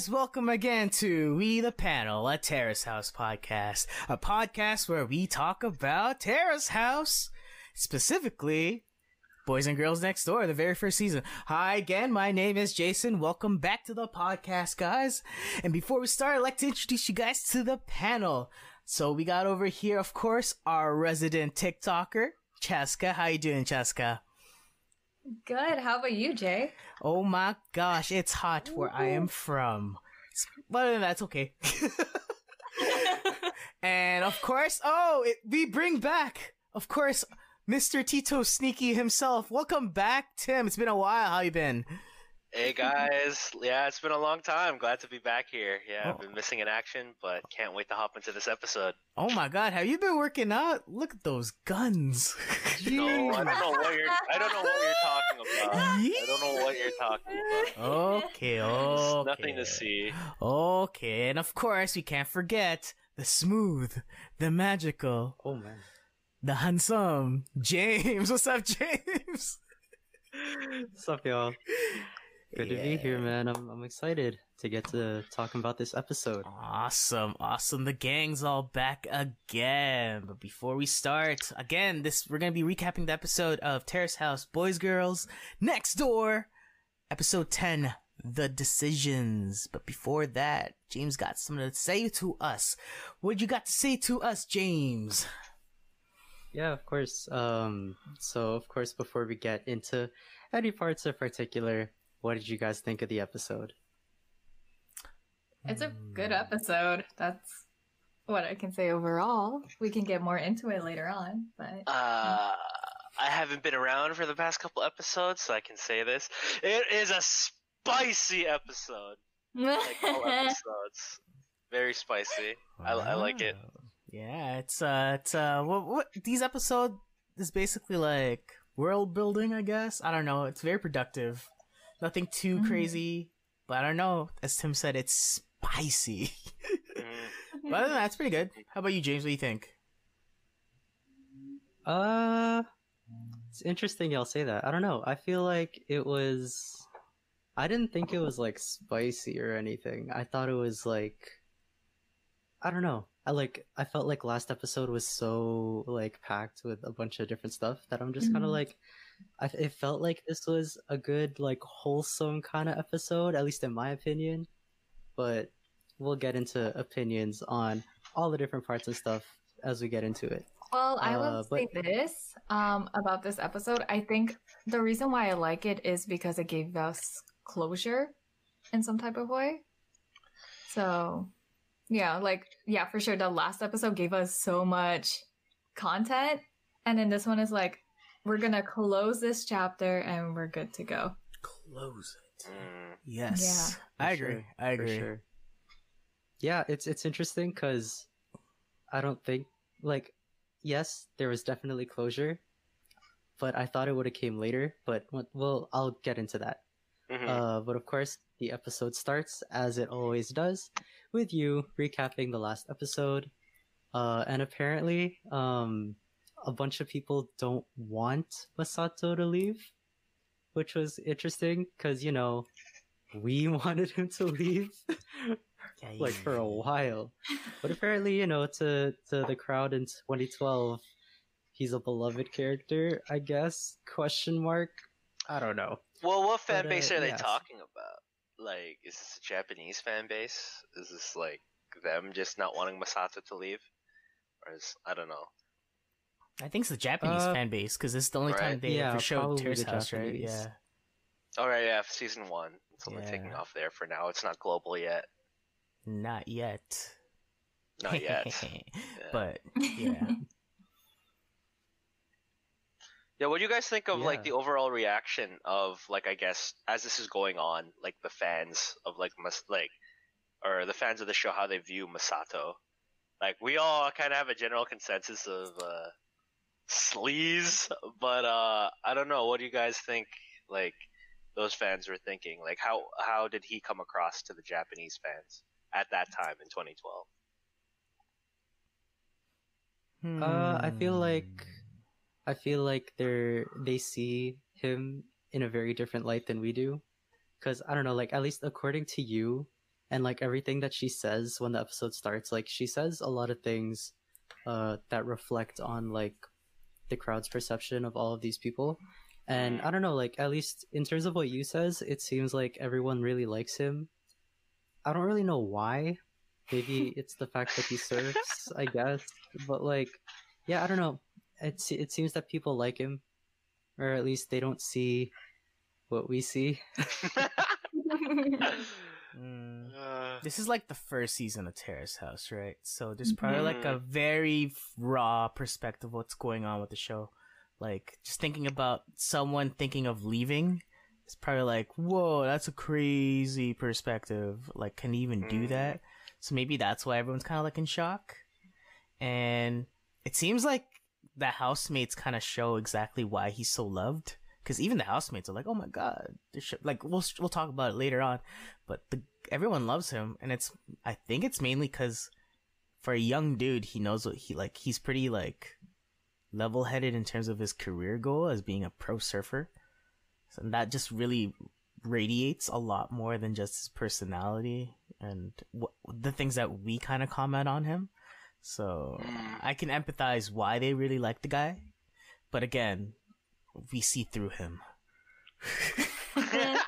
guys. Welcome again to We the Panel, a Terrace House podcast. A podcast where we talk about Terrace House. Specifically, Boys and Girls Next Door, the very first season. Hi again, my name is Jason. Welcome back to the podcast, guys. And before we start, I'd like to introduce you guys to the panel. So we got over here, of course, our resident TikToker, Chaska. How you doing, Chaska? Good. How about you, Jay? Oh my gosh, it's hot where I am from. But that's okay. and of course, oh, it, we bring back, of course, Mr. Tito Sneaky himself. Welcome back, Tim. It's been a while. How you been? Hey guys, yeah, it's been a long time. Glad to be back here. Yeah, Oh. I've been missing in action, but can't wait to hop into this episode. Oh my god, have you been working out? Look at those guns. No, I don't know what you're. I don't know what you're talking about. I don't know what you're talking about. Okay, There's okay. nothing to see. Okay, and of course, we can't forget the smooth, the magical, Oh man. the handsome James. What's up, James? What's up, y'all? Good to be here, man. I'm I'm excited to get to talking about this episode. Awesome, awesome. The gang's all back again. But before we start, again, this we're gonna be recapping the episode of Terrace House Boys Girls Next Door, episode ten, The Decisions. But before that, James got something to say to us. What you got to say to us, James? Yeah, of course. Um, so of course, before we get into any parts in particular, what did you guys think of the episode? It's a good episode. That's what I can say overall. We can get more into it later on, but Uh, I haven't been around for the past couple episodes, so I can say this. It is a spicy episode. Like all episodes, very spicy. I, I like it. Yeah, it's uh, it's uh, what what these episode is basically like world building, I guess. I don't know. It's very productive. Nothing too Mhm. crazy, but I don't know. As Tim said, it's spicy. Mhm. but other than that, it's pretty good. How about you, James? What do you think? Uh, it's interesting y'all say that. I don't know. I feel like it was. I didn't think it was like spicy or anything. I thought it was like. I don't know. I like. I felt like last episode was so like packed with a bunch of different stuff that I'm just kind of like. I, it felt like this was a good like wholesome kind of episode, at least in my opinion. But we'll get into opinions on all the different parts and stuff as we get into it. well, I will Uh, say this um, about this episode. I think the reason why I like it is because it gave us closure in some type of way. So, yeah, like yeah, for sure. The last episode gave us so much content, and then this one is like, we're gonna close this chapter and we're good to go. Close it. Mm. Yes, For I agree. sure, I agree. sure. Yeah, it's it's interesting because I don't think like yes, there was definitely closure, but I thought it would have came later. But w- well, I'll get into that. Mhm. Uh, but of course, the episode starts as it always does with you recapping the last episode. Uh, and apparently, um, a bunch of people don't want Masato to leave, which was interesting because you know we wanted him to leave like for a while, but apparently, you know, to to the crowd in 2012, he's a beloved character, I guess? Question mark. I don't know. Well, what fan But, uh, base are they yes. talking about? Like, is this a Japanese fan base? Is this like them just not wanting Masato to leave, or is I don't know. I think it's the Japanese Uh, fan base because this is the only time they Yeah, ever showed probably Terrace the House, right? Yeah. All right, yeah, season one. It's only taking off there for now. It's not global yet. Not yet. Not yet. Yeah. But yeah. Yeah, what do you guys think of like the overall reaction of like I guess as this is going on, like the fans of like Mas- like or the fans of the show how they view Masato? Like we all kind of have a general consensus of uh sleaze, but uh I don't know. What do you guys think like those fans were thinking? Like how how did he come across to the Japanese fans at that time in 2012? Uh, I feel like I feel like they're they see him in a very different light than we do, because I don't know, like at least according to you, and like everything that she says when the episode starts, like she says a lot of things, uh, that reflect on like the crowd's perception of all of these people. And I don't know, like at least in terms of what you says, it seems like everyone really likes him. I don't really know why. Maybe it's the fact that he surfs, I guess. But like, yeah, I don't know. It it seems that people like him, or at least they don't see what we see. Mm. Uh, This is like the first season of Terrace House, right? So there's probably like Mhm. a very raw perspective of what's going on with the show. Like just thinking about someone thinking of leaving, it's probably like, whoa, that's a crazy perspective. Like, can he even do Mm. that? So maybe that's why everyone's kind of like in shock. And it seems like the housemates kind of show exactly why he's so loved. Because even the housemates are like, "Oh my god!" This shit- Like we'll we'll talk about it later on, but the everyone loves him, and it's I think it's mainly because for a young dude, he knows what he like. He's pretty like level headed in terms of his career goal as being a pro surfer, so that just really radiates a lot more than just his personality and what the things that we kind of comment on him. So Mm. I can empathize why they really like the guy, but again, we see through him. Yeah.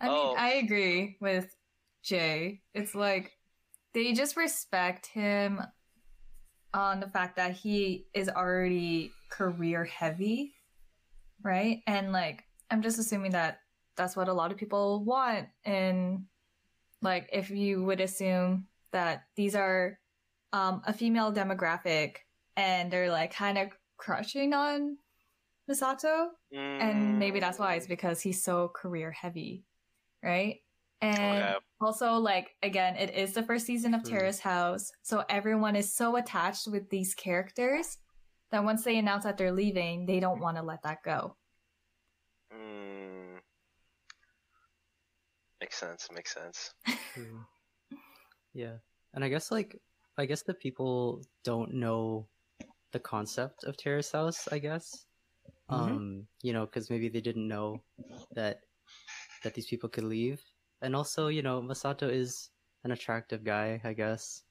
I mean, Oh. I agree with Jay. It's like they just respect him on the fact that he is already career heavy, right? And like, I'm just assuming that that's what a lot of people want. And like, if you would assume that these are um, a female demographic and they're like kind of crushing on Masato, and maybe that's why it's because he's so career heavy, right? And Okay. also, like again, it is the first season of True. Terrace House, so everyone is so attached with these characters that once they announce that they're leaving, they don't want to let that go. Mm. Makes sense. Makes sense. Yeah. And I guess like I guess the people don't know the concept of Terrace House, I guess. Mhm. Um, you know, cuz maybe they didn't know that that these people could leave. And also, you know, Masato is an attractive guy, I guess.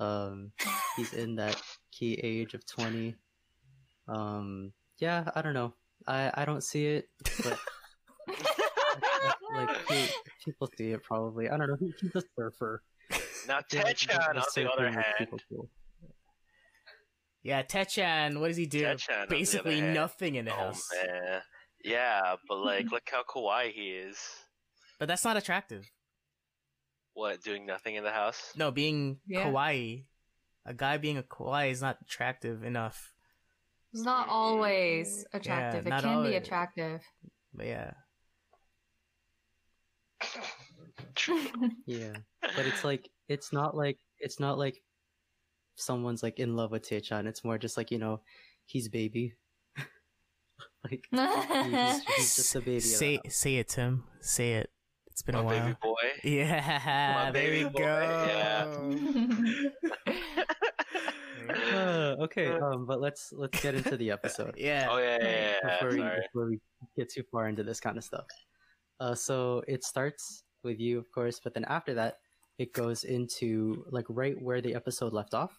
Um, he's in that key age of 20. Um, yeah, I don't know. I I don't see it, but like people see it probably. I don't know. He, he's a surfer. Now, Yeah, Techan, the on the other makes hand, people cool. Yeah, Techan, what does he do? Techan, Basically nothing in the oh house. man, yeah, but like, look how kawaii he is. But that's not attractive. What, doing nothing in the house? No, being Yeah. kawaii, a guy being a kawaii is not attractive enough. It's not always attractive. not it can be attractive. But yeah, Yeah, but it's like it's not like it's not like someone's like in love with Taechan. It's more just like you know, he's baby. like he's, he's just a baby. say house. say it, Tim. Say it. It's been My a while. baby boy. Yeah, My there baby we boy, yeah. Uh, okay, um, but let's let's get into the episode. yeah. Oh yeah, yeah, yeah, yeah. before, we, before we get too far into this kind of stuff. Uh, so it starts with you, of course, but then after that, it goes into like right where the episode left off,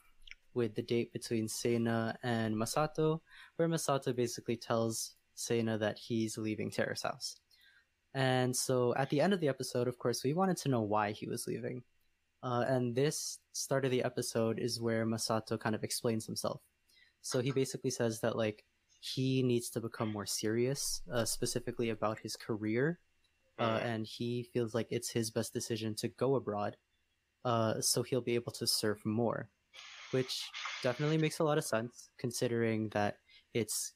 with the date between Sena and Masato, where Masato basically tells Sena that he's leaving Terrace House. And so at the end of the episode, of course, we wanted to know why he was leaving. Uh, and this start of the episode is where Masato kind of explains himself. So he basically says that like he needs to become more serious, uh, specifically about his career, uh, Mm. and he feels like it's his best decision to go abroad, uh, so he'll be able to surf more, which definitely makes a lot of sense considering that it's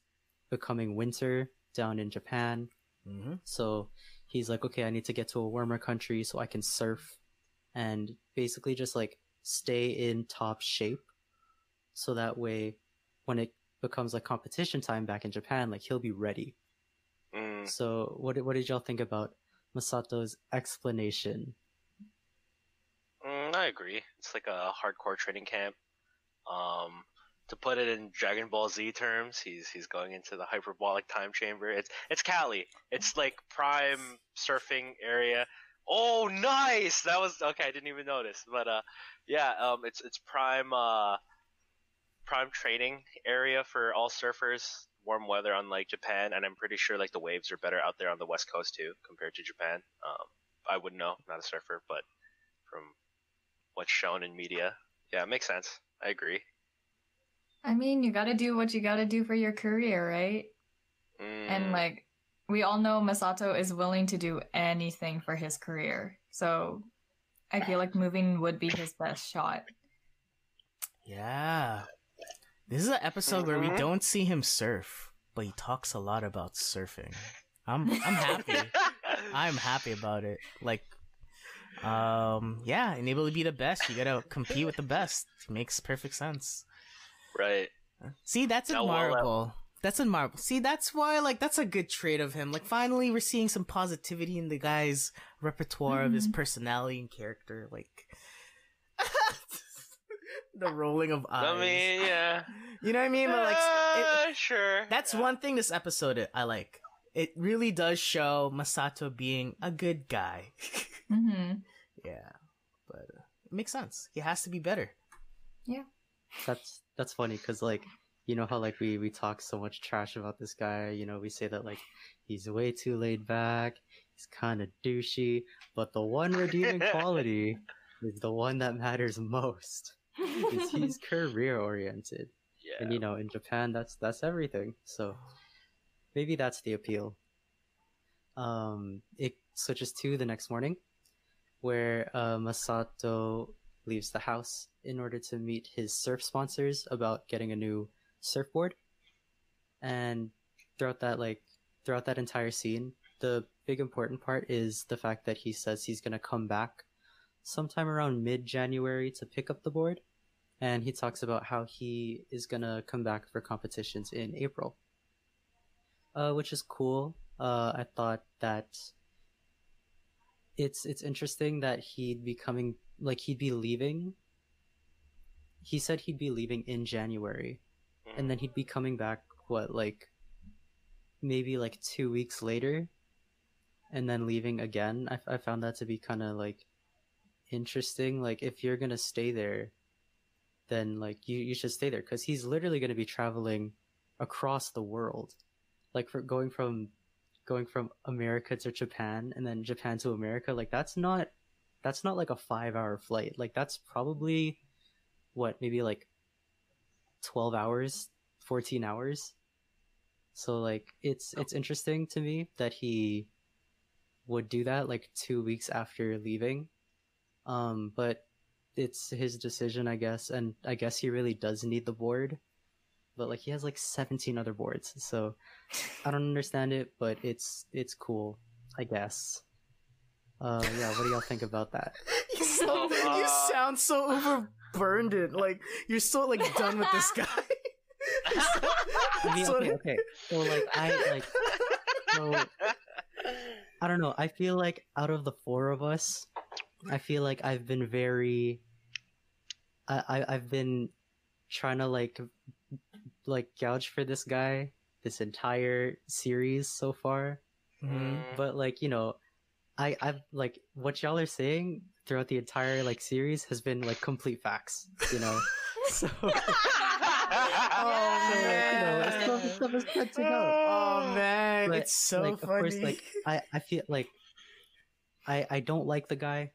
becoming winter down in Japan. hmm So he's like, okay, I need to get to a warmer country so I can surf and basically just like stay in top shape. So that way, when it becomes like competition time back in Japan, like he'll be ready. Mm. So what what did y'all think about Masato's explanation? Agree. It's like a hardcore training camp. Um, to put it in Dragon Ball Z terms, he's he's going into the hyperbolic time chamber. It's it's Cali. It's like prime surfing area. Oh, nice! That was okay. I didn't even notice, but uh, yeah, um, it's it's prime uh, prime training area for all surfers. Warm weather, unlike Japan, and I'm pretty sure like the waves are better out there on the west coast too compared to Japan. Um, I wouldn't know, I'm not a surfer, but from what's shown in media, yeah, it makes sense. I agree. I mean, you gotta do what you gotta do for your career, right? Mm, And like, we all know Masato is willing to do anything for his career. So I feel like moving would be his best shot. Yeah. This is an episode where we Mhm. don't see him surf, but he talks a lot about surfing. I'm I'm happy. I'm happy about it. Like, um, yeah, and able to be the best, you gotta compete with the best. makes perfect sense. right. See, that's Now, well, admirable. That's admirable. See, that's why, like, that's a good trait of him. Like, finally, we're seeing some positivity in the guy's repertoire of his Mhm. personality and character. Like, the rolling of eyes. I mean, yeah. you know what I mean? But, like, it- Uh, sure. that's yeah. one thing this episode I like. It really does show Masato being a good guy. hmm yeah, but uh, it makes sense. He has to be better. Yeah, that's that's funny because like you know how like we we talk so much trash about this guy. You know we say that like he's way too laid back. He's kind of douchey, but the one redeeming quality is the one that matters most. Is he's career oriented, Yeah. and you know in Japan that's that's everything. So maybe that's the appeal. Um, it switches to the next morning, where uh, Masato leaves the house in order to meet his surf sponsors about getting a new surfboard. And throughout that like throughout that entire scene, the big important part is the fact that he says he's going to come back sometime around mid-January to pick up the board. And he talks about how he is going to come back for competitions in April. Uh, which is cool. Uh, I thought that it's it's interesting that he'd be coming like he'd be leaving. He said he'd be leaving in January and then he'd be coming back what like maybe like 2 weeks later and then leaving again. I, I found that to be kind of like interesting. Like if you're to stay there then like you you should stay there cuz he's literally to be traveling across the world like for going from going from America to Japan and then Japan to America like that's not that's not like a 5 hour flight. Like that's probably what maybe like 12 hours 14 hours. So like it's it's interesting to me that he would do that like 2 weeks after leaving. Um but it's his decision I guess and I guess he really does need the board but like he has like 17 other boards so I don't understand it but it's it's cool I guess uh yeah what do y'all think about that You, so, you Uh, sound so overburdened. Like you're so like done with this guy. I mean So- okay okay so like I like so I don't know. I feel like out of the four of us, I feel like I've been very, I, I I've been trying to like, like gouge for this guy this entire series so far. Mhm. But like you know, I I've like what y'all are saying throughout the entire like series has been like complete facts. You know, so. Oh, so, like, you know, man. stuff, stuff is to know. Oh man, But, it's so like, funny. Of course, like I, I feel like I I don't like the guy,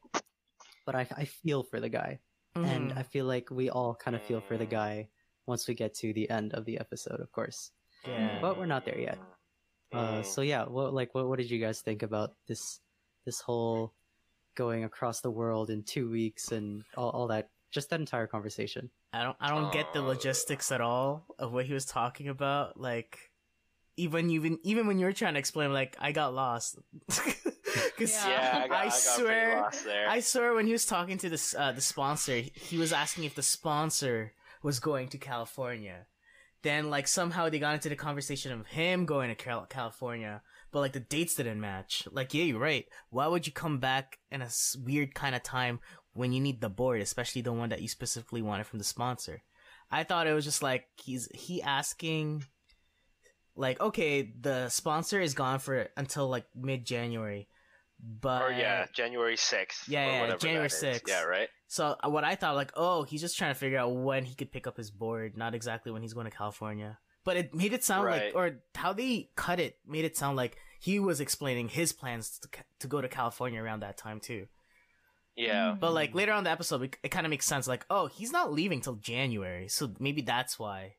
but I I feel for the guy, and Mhm. I feel like we all kind of feel for the guy once we get to the end of the episode, of course. yeah. But we're not there yet. Uh, so yeah, what like what what did you guys think about this this whole going across the world in two weeks and all, all that? Just that entire conversation. I don't I don't get the logistics at all of what he was talking about. Like even even even when you were trying to explain, like I got lost. 'Cause Yeah. yeah, I got, I I got swear- pretty lost there. I swear when he was talking to this uh, the sponsor, he was asking if the sponsor was going to California. Then like somehow they got into the conversation of him going to Cal- California, but like the dates didn't match. Like yeah, you're right. Why would you come back in a weird kind of time when you need the board, especially the one that you specifically wanted from the sponsor? I thought it was just like he's he asking like okay, the sponsor is gone for until like mid January. But or yeah, January sixth. Yeah, yeah, January that is. 6th. Yeah, right. So uh, what I thought, like, oh, he's just trying to figure out when he could pick up his board, not exactly when he's going to California. But it made it sound Right. like, or how they cut it made it sound like he was explaining his plans to, to go to California around that time too. Yeah. But like later on in the episode, it, it kind of makes sense. Like, oh, he's not leaving till January, so maybe that's why,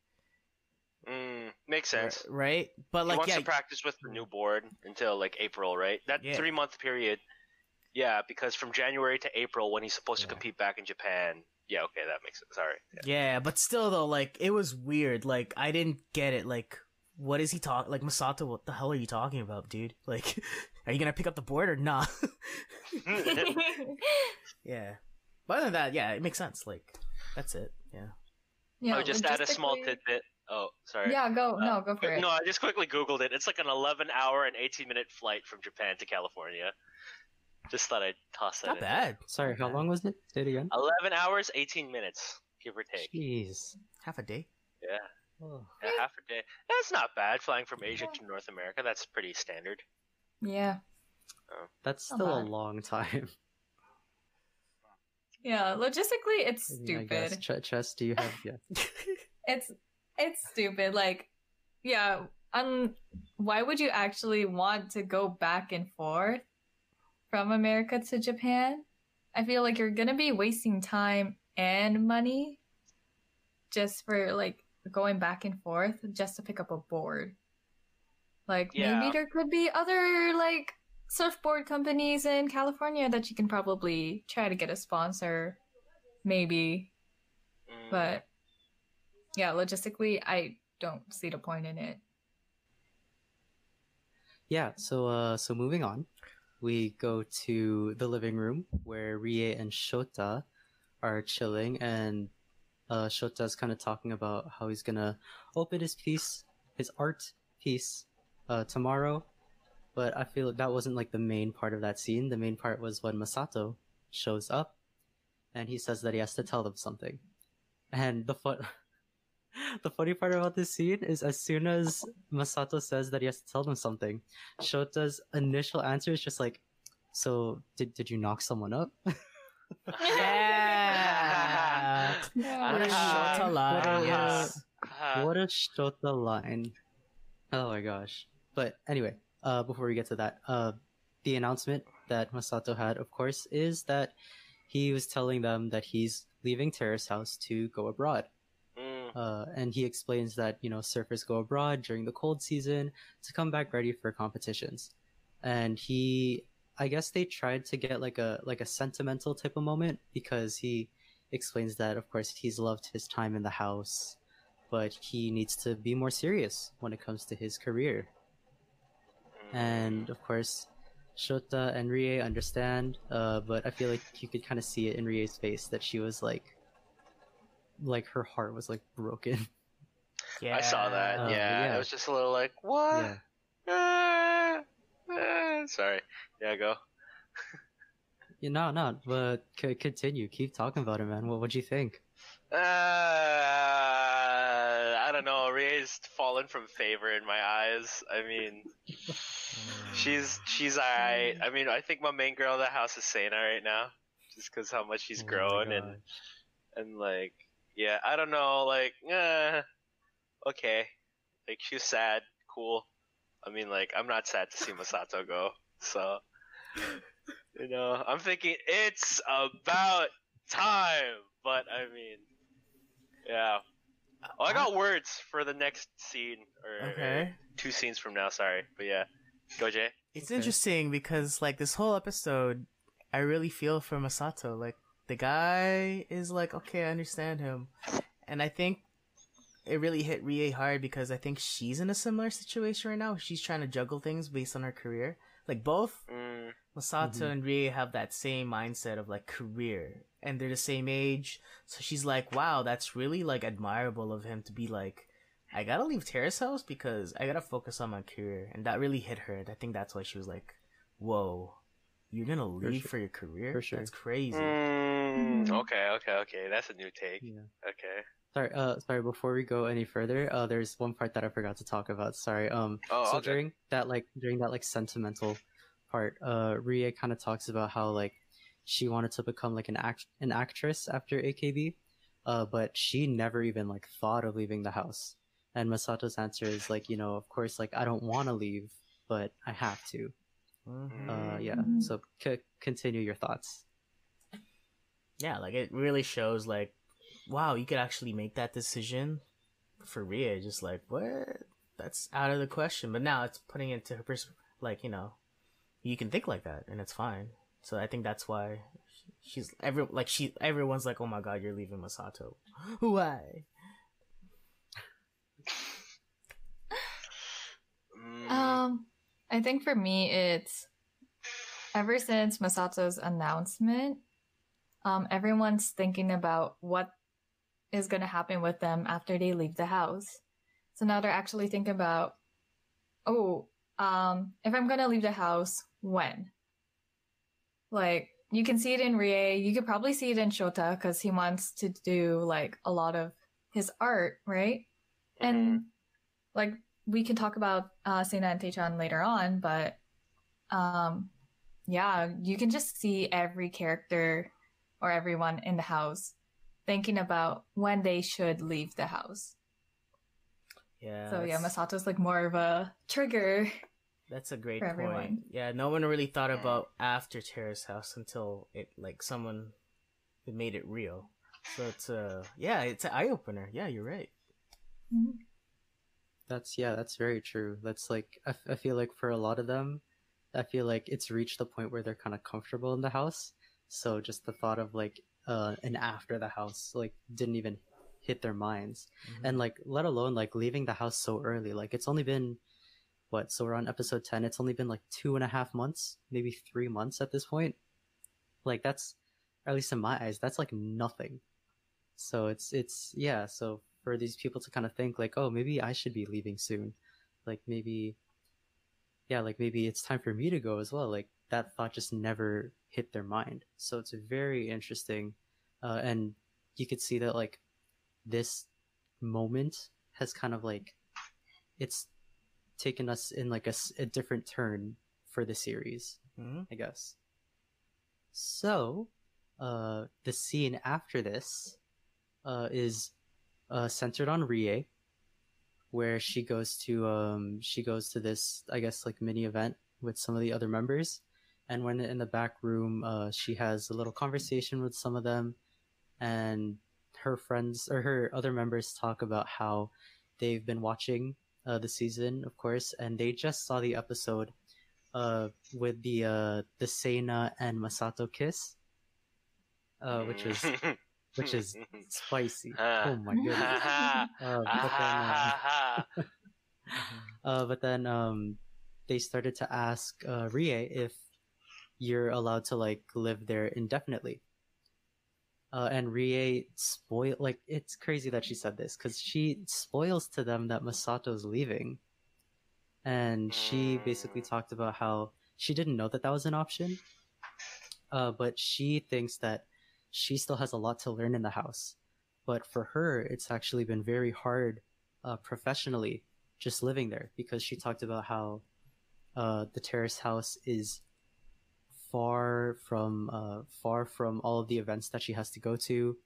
Mm, makes sense. right? But he like, wants yeah, to practice with the new board until like April, right? That Yeah. three month period. Yeah, because from January to April when he's supposed Yeah. to compete back in Japan. Yeah, okay, that makes sense. Sorry. Yeah. yeah, but still though, like, it was weird. Like, I didn't get it. Like, what is he talking? Like, Masato, what the hell are you talking about, dude? Like, are you gonna pick up the board or not? Yeah. But other than that, yeah, it makes sense. Like, that's it. Yeah. yeah, oh, just add a small tidbit. Oh, sorry. Yeah, go Uh, no, go for it. No, I just quickly Googled it. It's like an 11 hour and 18 minute flight from Japan to California. Just thought I'd toss that Not in. bad. Sorry, how long was it? Say it again. 11 hours, 18 minutes, give or take. Jeez. Half a day. Yeah, Oh. yeah, half a day. That's not bad flying from Asia to North America. That's pretty standard. Yeah, That's still a long time. yeah. Logistically, it's I mean, I guess. stupid. Ch- Chess, do you have yeah? It's it's stupid. Like, yeah. Um, why would you actually want to go back and forth from America to Japan? I feel like you're gonna be wasting time and money just for like going back and forth just to pick up a board. Like Yeah. maybe there could be other like surfboard companies in California that you can probably try to get a sponsor, maybe. Mm, But yeah, logistically, I don't see the point in it. Yeah, so uh so moving on, we go to the living room where Rie and Shota are chilling and uh Shota's kind of talking about how he's to open his piece, his art piece uh tomorrow. But I feel that wasn't like the main part of that scene. The main part was when Masato shows up and he says that he has to tell them something. And the fun the funny part about this scene is as soon as Masato says that he has to tell them something, Shota's initial answer is just like, "So did did you knock someone up?" Yeah. What a Ah, Shota line. what a- Yes. ah, what a Shota line! Oh my gosh! But anyway, uh, before we get to that, uh, the announcement that Masato had, of course, is that he was telling them that he's leaving Terrace House to go abroad. Uh, and he explains that you know surfers go abroad during the cold season to come back ready for competitions. And he i guess they tried to get like a like a sentimental type of moment because he explains that of course he's loved his time in the house but he needs to be more serious when it comes to his career. And of course Shota and Rie understand, uh, but I feel like you could kind of see it in Rie's face that she was like, like her heart was like broken. Yeah. I saw that. Uh, yeah. yeah. it was just a little like, what? yeah, Ah, ah, sorry. Yeah, go. yeah, no, no, but c- continue, keep talking about it, man. What would you think? Uh, I don't know. Rie's fallen from favor in my eyes. I mean, she's she's alright. I mean, I think my main girl of the house is Sana right now, just because how much she's Oh grown and and like, yeah, I don't know. Like, uh, okay, like she's sad. Cool. I mean, like, I'm not sad to see Masato go. So, you know, I'm thinking it's about time. But I mean, yeah. Oh, I got words for the next scene or, or Okay. two scenes from now. Sorry, but yeah, go Jay. It's Okay. interesting because like this whole episode, I really feel for Masato. Like the guy is like, okay, I understand him, and I think it really hit Rie hard because I think she's in a similar situation right now. She's trying to juggle things based on her career. Like both Mm, Masato Mhm. and Rie have that same mindset of like career, and they're the same age. So she's like, wow, that's really like admirable of him to be like, I gotta leave Terrace House because I gotta focus on my career, and that really hit her. And I think that's why she was like, whoa. You're gonna leave for, sure. your career. For sure. That's crazy. Mm, Mhm. okay, okay, okay. That's a new take. Yeah. Okay. Sorry, uh, sorry. Before we go any further, uh, there's one part that I forgot to talk about. Sorry. Um, Oh, so okay. during that like during that like sentimental part, uh, Rie kind of talks about how like she wanted to become like an act an actress after AKB, uh, but she never even like thought of leaving the house. And Masato's answer is like, you know, of course, like I don't want to leave, but I have to. Mhm. Uh, yeah. Mhm. So c- continue your thoughts. Yeah, like it really shows like, wow, you could actually make that decision for Rie. Just like what? That's out of the question. But now it's putting it to her pers- like you know, you can think like that, and it's fine. So I think that's why she's every like she everyone's like, oh my god, you're leaving Masato. Why? Um, I think for me, it's ever since Masato's announcement, um, everyone's thinking about what is going to happen with them after they leave the house. So now they're actually thinking about, oh, um, if I'm going to leave the house, when? Like, you can see it in Rie. You could probably see it in Shota because he wants to do like a lot of his art, right? And like we can talk about uh Sena and Taechan later on, but um yeah, you can just see every character or everyone in the house thinking about when they should leave the house. Yeah. so yeah, Masato's like more of a trigger. That's a great point. everyone. Yeah, no one really thought about after Terrace House until it like someone made it real. So it's uh yeah, it's an eye opener. Yeah, you're right. That's yeah, that's very true. That's like I, f- I feel like for a lot of them, I feel like it's reached the point where they're kind of comfortable in the house. So just the thought of like uh an after the house like didn't even hit their minds. And like let alone like leaving the house so early. Like it's only been what, so we're on episode ten, it's only been like two and a half months, maybe three months at this point. Like that's at least in my eyes, that's like nothing. So it's it's yeah, so for these people to kind of think like, oh, maybe I should be leaving soon. Like maybe yeah, like maybe it's time for me to go as well. Like that thought just never hit their mind. So it's very interesting. Uh, and you could see that like this moment has kind of like it's taken us in like a different turn for the series, Mhm. I guess. So, uh, the scene after this uh, is uh, centered on Rie, where she goes to um, she goes to this I guess like mini event with some of the other members, and when in the back room, uh, she has a little conversation with some of them, and her friends or her other members talk about how they've been watching uh, the season, of course, and they just saw the episode uh, with the uh, the Sena and Masato kiss, uh, which is which is spicy. Ah. oh my goodness. Uh, but then, uh, uh, but then um, they started to ask uh, Rie if you're allowed to like live there indefinitely. Uh, and Rie spoil like it's crazy that she said this because she spoils to them that Masato's leaving, and she basically Mm. talked about how she didn't know that that was an option, uh, but she thinks that she still has a lot to learn in the house. But for her, it's actually been very hard uh, professionally just living there because she talked about how uh, the terrace house is far from uh, far from all of the events that she has to go to.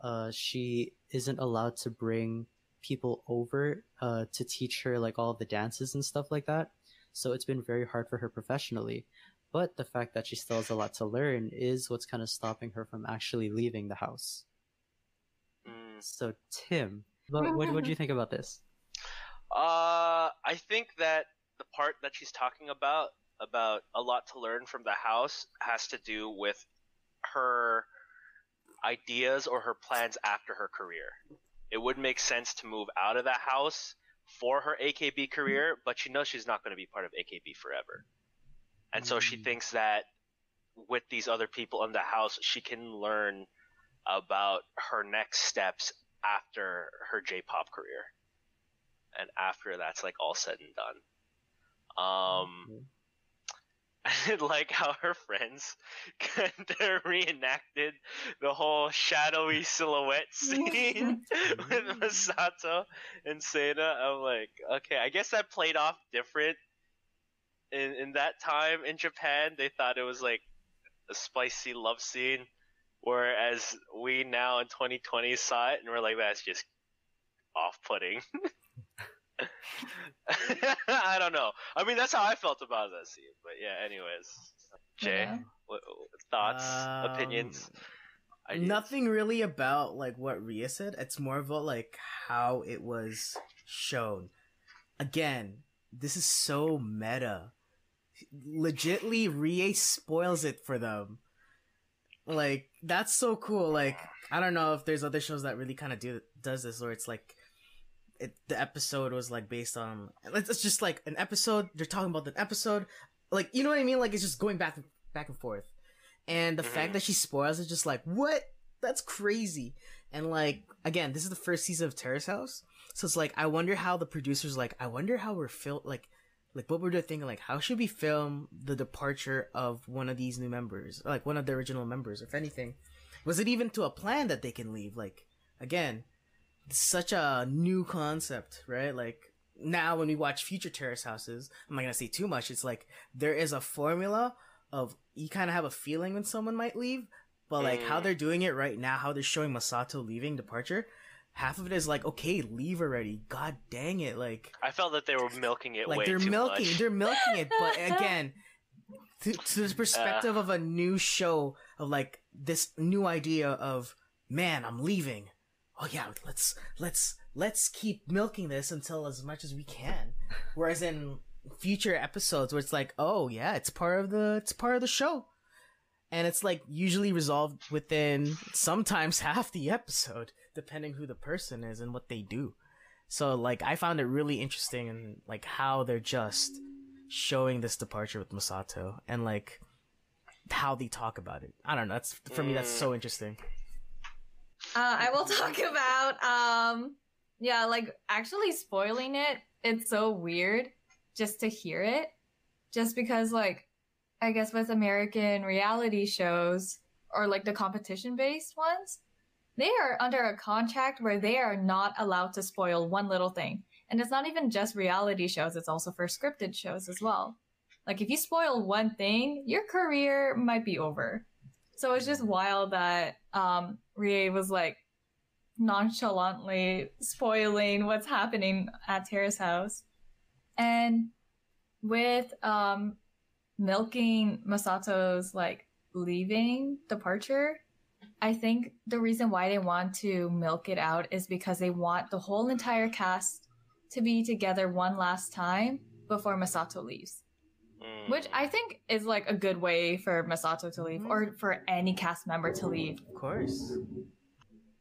Uh, she isn't allowed to bring people over uh, to teach her like all the dances and stuff like that. So it's been very hard for her professionally. But the fact that she still has a lot to learn is what's kind of stopping her from actually leaving the house. Mm. So Tim, what what what do you think about this? Uh, I think that the part that she's talking about about a lot to learn from the house has to do with her ideas or her plans after her career. It would make sense to move out of that house for her AKB career, but she knows she's not going to be part of AKB forever. And so she Mm. thinks that with these other people in the house, she can learn about her next steps after her J-pop career and after that's like all said and done. Um, I did like how her friends kind of reenacted the whole shadowy silhouette scene with Masato and Sena. I'm like, okay, I guess that played off different in in that time in Japan. They thought it was like a spicy love scene, whereas we now in 2020 saw it and we're like, that's just off-putting. I don't know. I mean, that's how I felt about that scene. But yeah, anyways, Jay, Yeah. what, thoughts, opinions? Um, ideas? Nothing really about like what Rie said. It's more about like how it was shown. Again, this is so meta. Legitly, Rie spoils it for them. Like that's so cool. Like I don't know if there's other shows that really kind of do does this, or it's like it, the episode was like based on. It's just like an episode. They're talking about the episode. Like you know what I mean? Like it's just going back back and forth. And the fact mm-hmm. that she spoils is just like, what? That's crazy. And like, again, this is the first season of Terrace House. So it's like, I wonder how the producers like, I wonder how we're fil- like, like what were they thinking? Like, how should we film the departure of one of these new members? Like one of the original members, if anything. Was it even to a plan that they can leave? Like, again, such a new concept, right? Like, now when we watch future Terrace Houses, I'm not gonna say too much. It's like, there is a formula of you kind of have a feeling when someone might leave, but like how Mm. they're doing it right now, how they're showing Masato leaving departure, half of it is like, okay, leave already. God dang it! Like, I felt that they were milking it like way they're too milking, much. they're milking it. But again, to, to the perspective uh. of a new show of like this new idea of man, I'm leaving. Oh yeah, let's let's let's keep milking this until as much as we can. Whereas in future episodes where it's like, oh yeah, it's part of the it's part of the show. And it's like usually resolved within sometimes half the episode, depending who the person is and what they do. So like I found it really interesting and like how they're just showing this departure with Masato and like how they talk about it. I don't know. That's for me that's so interesting. Uh, I will talk about um yeah, like actually spoiling it. It's so weird just to hear it. Just because like I guess with American reality shows or like the competition based ones, they are under a contract where they are not allowed to spoil one little thing. And it's not even just reality shows, it's also for scripted shows as well. Like if you spoil one thing, your career might be over. So it's just wild that um Rie was like nonchalantly spoiling what's happening at Terrace House. And with um milking Masato's like leaving departure, I think the reason why they want to milk it out is because they want the whole entire cast to be together one last time before Masato leaves. Mm. Which I think is like a good way for Masato to leave or for any cast member to leave. Of course.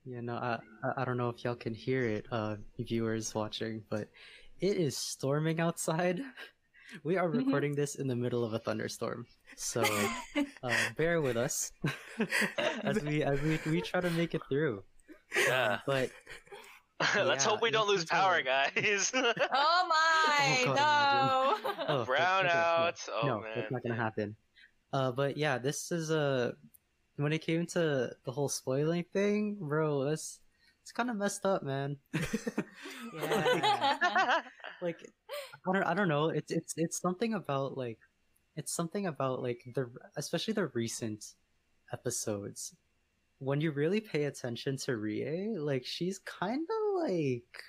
Yeah, no, I, I- I don't know if y'all can hear it, uh, viewers watching, but it is storming outside. We are Mhm. recording this in the middle of a thunderstorm, so uh, bear with us as we as we, we try to make it through. Yeah. But Let's Yeah, hope we don't lose power, a- guys. Oh my! Oh, no! oh, Brownouts. Oh no, man. that's not gonna happen. Uh, but yeah, this is uh, when it came to the whole spoiling thing, bro, that's it's kind of messed up, man. Yeah. Like I don't, I don't know. It's it's it's something about like it's something about like the especially the recent episodes. When you really pay attention to Rie like she's kind of like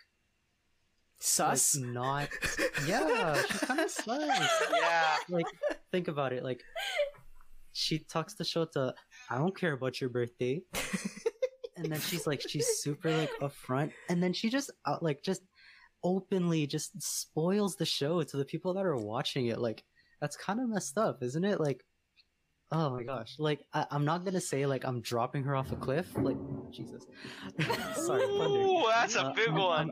Sus. like not yeah she's kind of sus. Yeah. like think about it like she talks to Shota I don't care about your birthday. And then she's like she's super like upfront. And then she just out like just openly just spoils the show to the people that are watching it like that's kind of messed up isn't it like oh my gosh like I, i'm not gonna say like i'm dropping her off a cliff like jesus sorry thunder Ooh, that's a Uh, big I'm- one.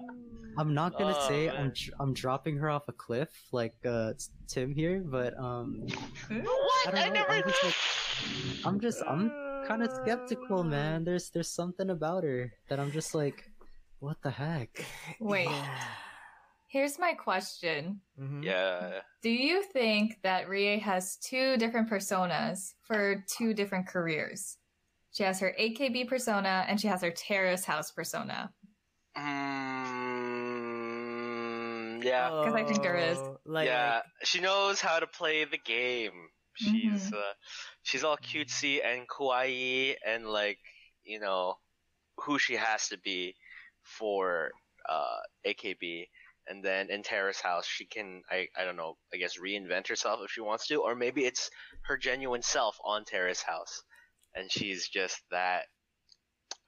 i'm not gonna Oh, say man. i'm dr- i'm dropping her off a cliff like uh tim here but um What? I, I never. I'm just like- i'm just i'm kind of skeptical Uh. man there's there's something about her that i'm just like what the heck Wait, Yeah. Here's my question. Mhm. Yeah. Do you think that Rie has two different personas for two different careers? She has her AKB persona and she has her terrace house persona. Mm, yeah. 'Cause I think there is. Oh, Like, yeah. She knows how to play the game. She's Mhm. uh, she's all cutesy and kawaii and like you know who she has to be for uh, AKB. And then in Terrace House, she can I I don't know I guess reinvent herself if she wants to, or maybe it's her genuine self on Terrace House, and she's just that,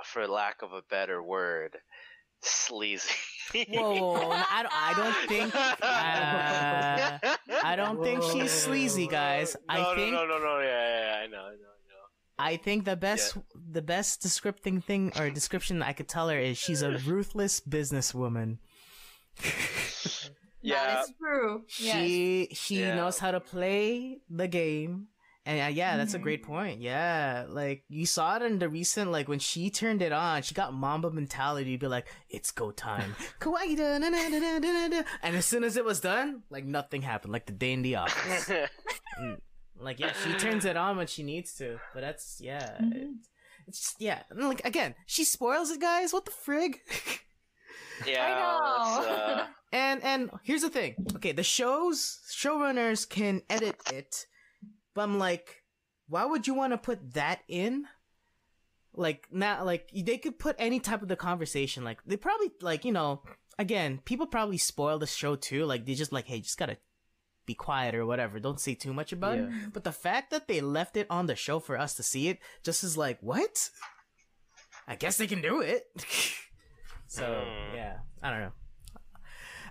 for lack of a better word, sleazy. Whoa, whoa, whoa, I don't, I don't think, uh, I don't think she's sleazy, guys. I think, no, no, no, no, yeah, yeah, yeah, I know, I know, I think the best, the best descripting thing or description I could tell her is she's a ruthless businesswoman. Yeah, That is true. Yes. She, she Yeah. knows how to play the game. And uh, yeah, that's a Mhm. great point. Yeah, like you saw it in the recent, like when she turned it on, she got Mamba mentality. Be like, it's go time, kawaii da. And as soon as it was done, like nothing happened, like the day in the office. like yeah, she turns it on when she needs to. But that's yeah, Mhm. it's, it's just yeah. And, like again, she spoils it, guys. What the frig? yeah. I know. uh, And and here's the thing. Okay, the shows showrunners can edit it, but I'm like, why would you want to put that in? Like not like they could put any type of the conversation. Like they probably like you know again people probably spoil the show too. Like they just like hey just gotta be quiet or whatever. Don't say too much about it. But the fact that they left it on the show for us to see it just is like what? I guess they can do it. so Hmm. yeah, I don't know.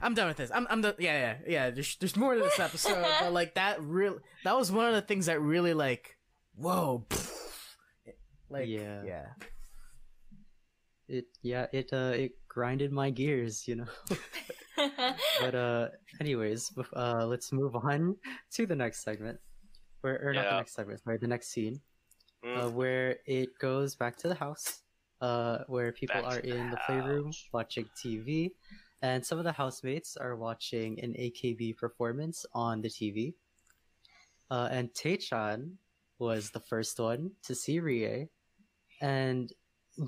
I'm done with this. I'm I'm done. Yeah, yeah, yeah. There's there's more to this episode, but like that real that was one of the things that really like whoa, like Yeah. yeah. It yeah, it uh it grinded my gears, you know. but uh anyways, uh let's move on to the next segment. Where or not the next segment, sorry, the next scene. mm, Uh where it goes back to the house. Uh where people Back are the in the playroom house. watching TV and some of the housemates are watching an AKB performance on the TV. Uh and Taechan was the first one to see Rie and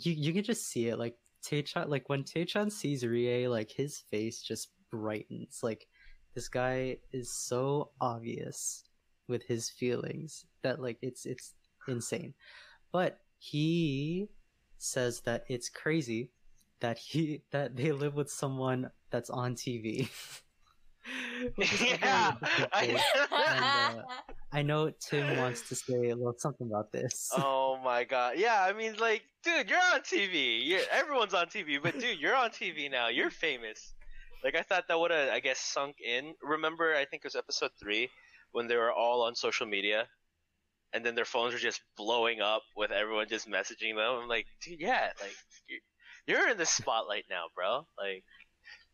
you you can just see it like Taechan like when Taechan sees Rie like his face just brightens like this guy is so obvious with his feelings that like it's it's insane but he says that it's crazy that he that they live with someone that's on TV Which is a very yeah. And, uh, I know Tim wants to say a little something about this. oh my god. Yeah, I mean, like, dude, you're on TV. You're, everyone's on TV, but dude, you're on TV now. You're famous. Like, I thought that would have, I guess, sunk in. Remember, I think it was episode three when they were all on social media, and then their phones were just blowing up with everyone just messaging them. I'm like, dude, yeah, like, you're, in the spotlight now, bro. Like,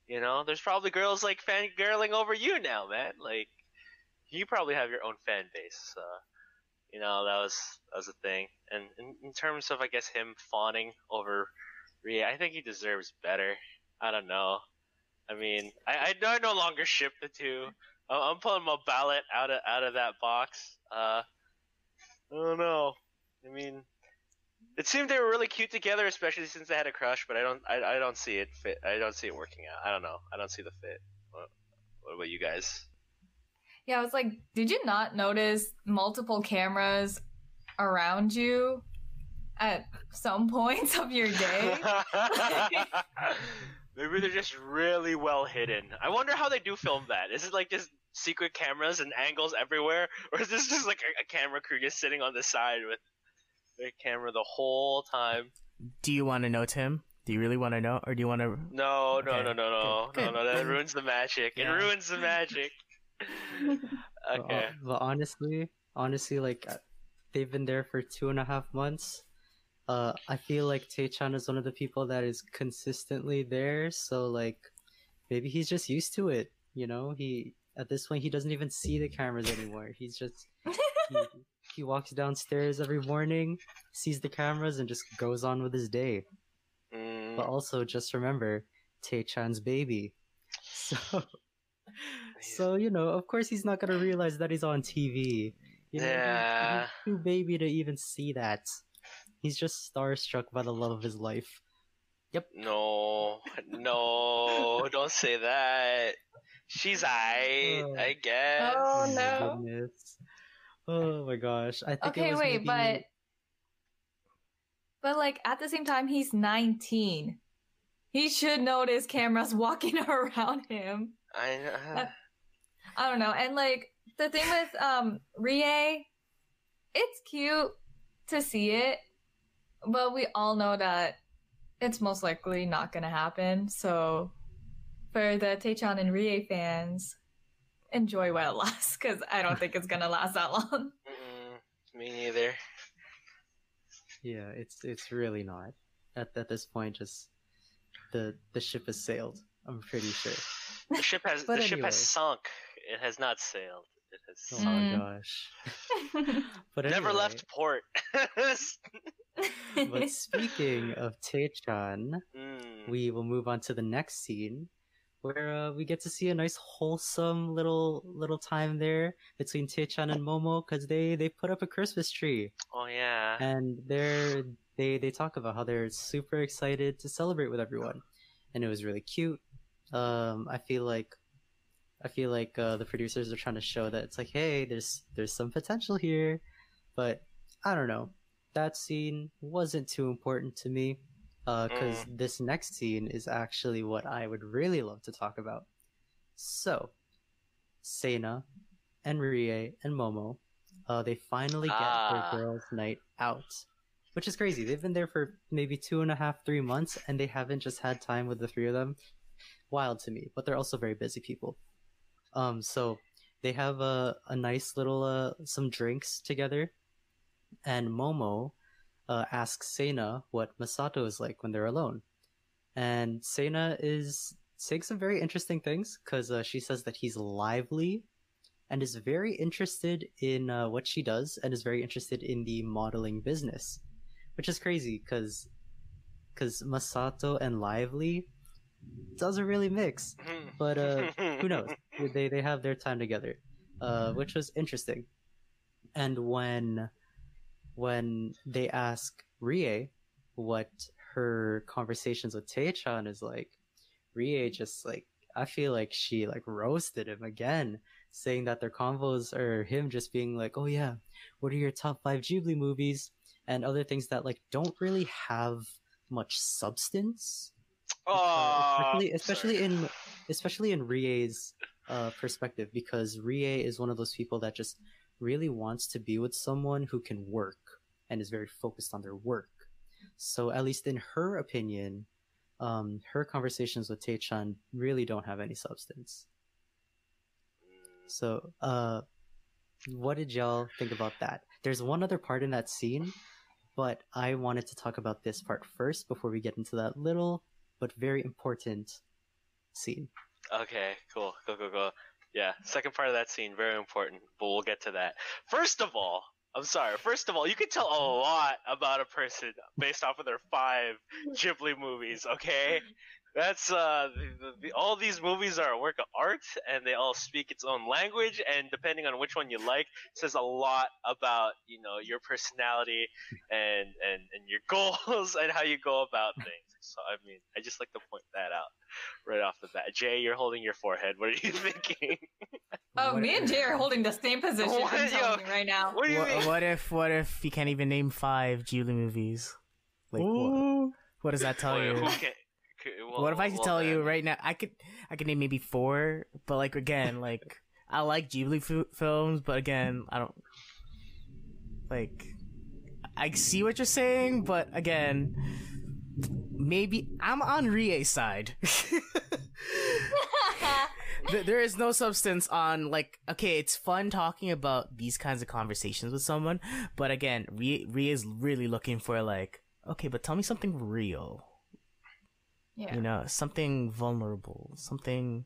you know, there's probably girls like fangirling over you now, man. Like, you probably have your own fan base. You know, that was that was a thing. And in, in terms of, I guess, him fawning over Rie, I think he deserves better. I don't know. I mean, I, I, I no longer ship the two. I'm, pulling my ballot out of out of that box. Uh, I don't know. I mean, it seemed they were really cute together, especially since they had a crush. But I don't, I, I don't see it fit. I don't see it working out. I don't know. I don't see the fit. What, what about you guys? Yeah, I was like, did you not notice multiple cameras around you at some points of your day? Maybe they're just really well hidden. I wonder how they do film that. Is it like just secret cameras and angles everywhere, or is this just like a, a camera crew just sitting on the side with the camera the whole time? Do you want to know, Tim? Do you really want to know, or do you want to? No, no, Okay, no, no, no, good, no, no. That ruins the magic. It ruins the magic. But, uh, okay. but honestly, honestly, like uh, they've been there for two and a half months. Uh, I feel like Taechan is one of the people that is consistently there, so like maybe he's just used to it. You know, he at this point he doesn't even see the cameras anymore. He's just he, he walks downstairs every morning, sees the cameras, and just goes on with his day. Mm, But also, just remember, Taechan's baby. So, so you know, of course, he's not gonna realize that he's on TV. You know, Yeah. he's too baby to even see that. He's just starstruck by the love of his life. Yep. No, no, don't say that. She's I, Oh. I guess. Oh, my no. goodness. Oh my gosh! I think. it Okay, was wait, maybe- but but like at the same time, he's 19. He should notice cameras walking around him. I uh, know. I don't know. And like the thing with um Rie, it's cute to see it, but we all know that it's most likely not gonna happen. So for the Taechan and Rie fans, enjoy while it lasts, because I don't think it's gonna last that long. Mm-mm, me neither. Yeah, it's it's really not. At at this point, just the the ship has sailed. I'm pretty sure. The ship has But the ship has sunk. It has not sailed. It has Oh sunk. my Mm. gosh! But Never left port. But speaking of Taechan, Mm. we will move on to the next scene, where uh, we get to see a nice wholesome little little time there between Taechan and Momo because they they put up a Christmas tree Oh yeah. and they're they they talk about how they're super excited to celebrate with everyone, and it was really cute. Um, I feel like I feel like uh, the producers are trying to show that it's like, hey, there's there's some potential here, but I don't know. That scene wasn't too important to me because this next scene is actually what I would really love to talk about. So, Sena and Rie and Momo, uh, they finally get Ah. their girls' night out, which is crazy. They've been there for maybe two and a half, three months, and they haven't just had time with the three of them. Wild to me, but they're also very busy people. Um, so they have a a nice little uh some drinks together, and Momo uh, asks Sena what Masato is like when they're alone, and Sena is saying some very interesting things because uh, she says that he's lively and is very interested in uh, what she does and is very interested in the modeling business, which is crazy because because Masato and lively doesn't really mix but, uh, who knows? they they have their time together, uh, which was interesting. And when when they ask Rie what her conversations with Taechan is like, Rie just like I feel like she like roasted him again, saying that their convos are him just being like, "Oh yeah, what are your top five Ghibli movies?" and other things that like don't really have much substance especially especially in especially in Rie's uh, perspective because Rie is one of those people that just really wants to be with someone who can work and is very focused on their work. So at least in her opinion, um, her conversations with Taechan really don't have any substance. So, uh, what did y'all think about that? There's one other part in that scene, but I wanted to talk about this part first before we get into that little but very important scene. Okay, cool, cool, cool, cool. Yeah, second part of that scene, very important, but we'll get to that. First of all, I'm sorry. First of all, you can tell a lot about a person based off of their five Ghibli movies. Okay, that's uh, the, the, the, all these movies are a work of art, and they all speak its own language. And depending on which one you like, says a lot about you know your personality and and and your goals and how you go about things. So I mean, I just like to point that out right off the bat. Jay, you're holding your forehead. What are you thinking? Oh, What- me and Jay are holding the same position. What? Yo, right now. What do you What, mean? what if what if you can't even name five Ghibli movies? Like what, what does that tell Wait, you? Well, what if I could well tell you right now? I could I could name maybe four, but like again, like I like Ghibli f- films, but again, I don't like. I see what you're saying, but again, maybe I'm on Rie's side. There is no substance on like okay it's fun talking about these kinds of conversations with someone but again Rie, Rie is really looking for like okay but tell me something real yeah. you know something vulnerable something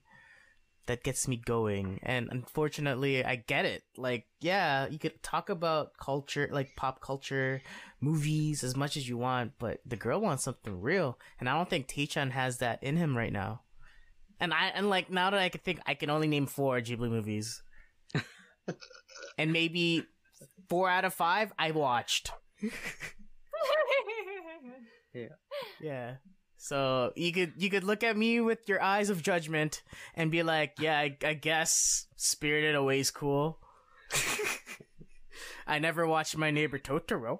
that gets me going and unfortunately i get it like yeah you could talk about culture like pop culture movies as much as you want but the girl wants something real and i don't think Taechan has that in him right now And I and like now that I can think, I can only name four Ghibli movies, and maybe four out of five I watched. Yeah. So you could you could look at me with your eyes of judgment and be like, yeah, I, I guess Spirited Away's cool. I never watched My Neighbor Totoro,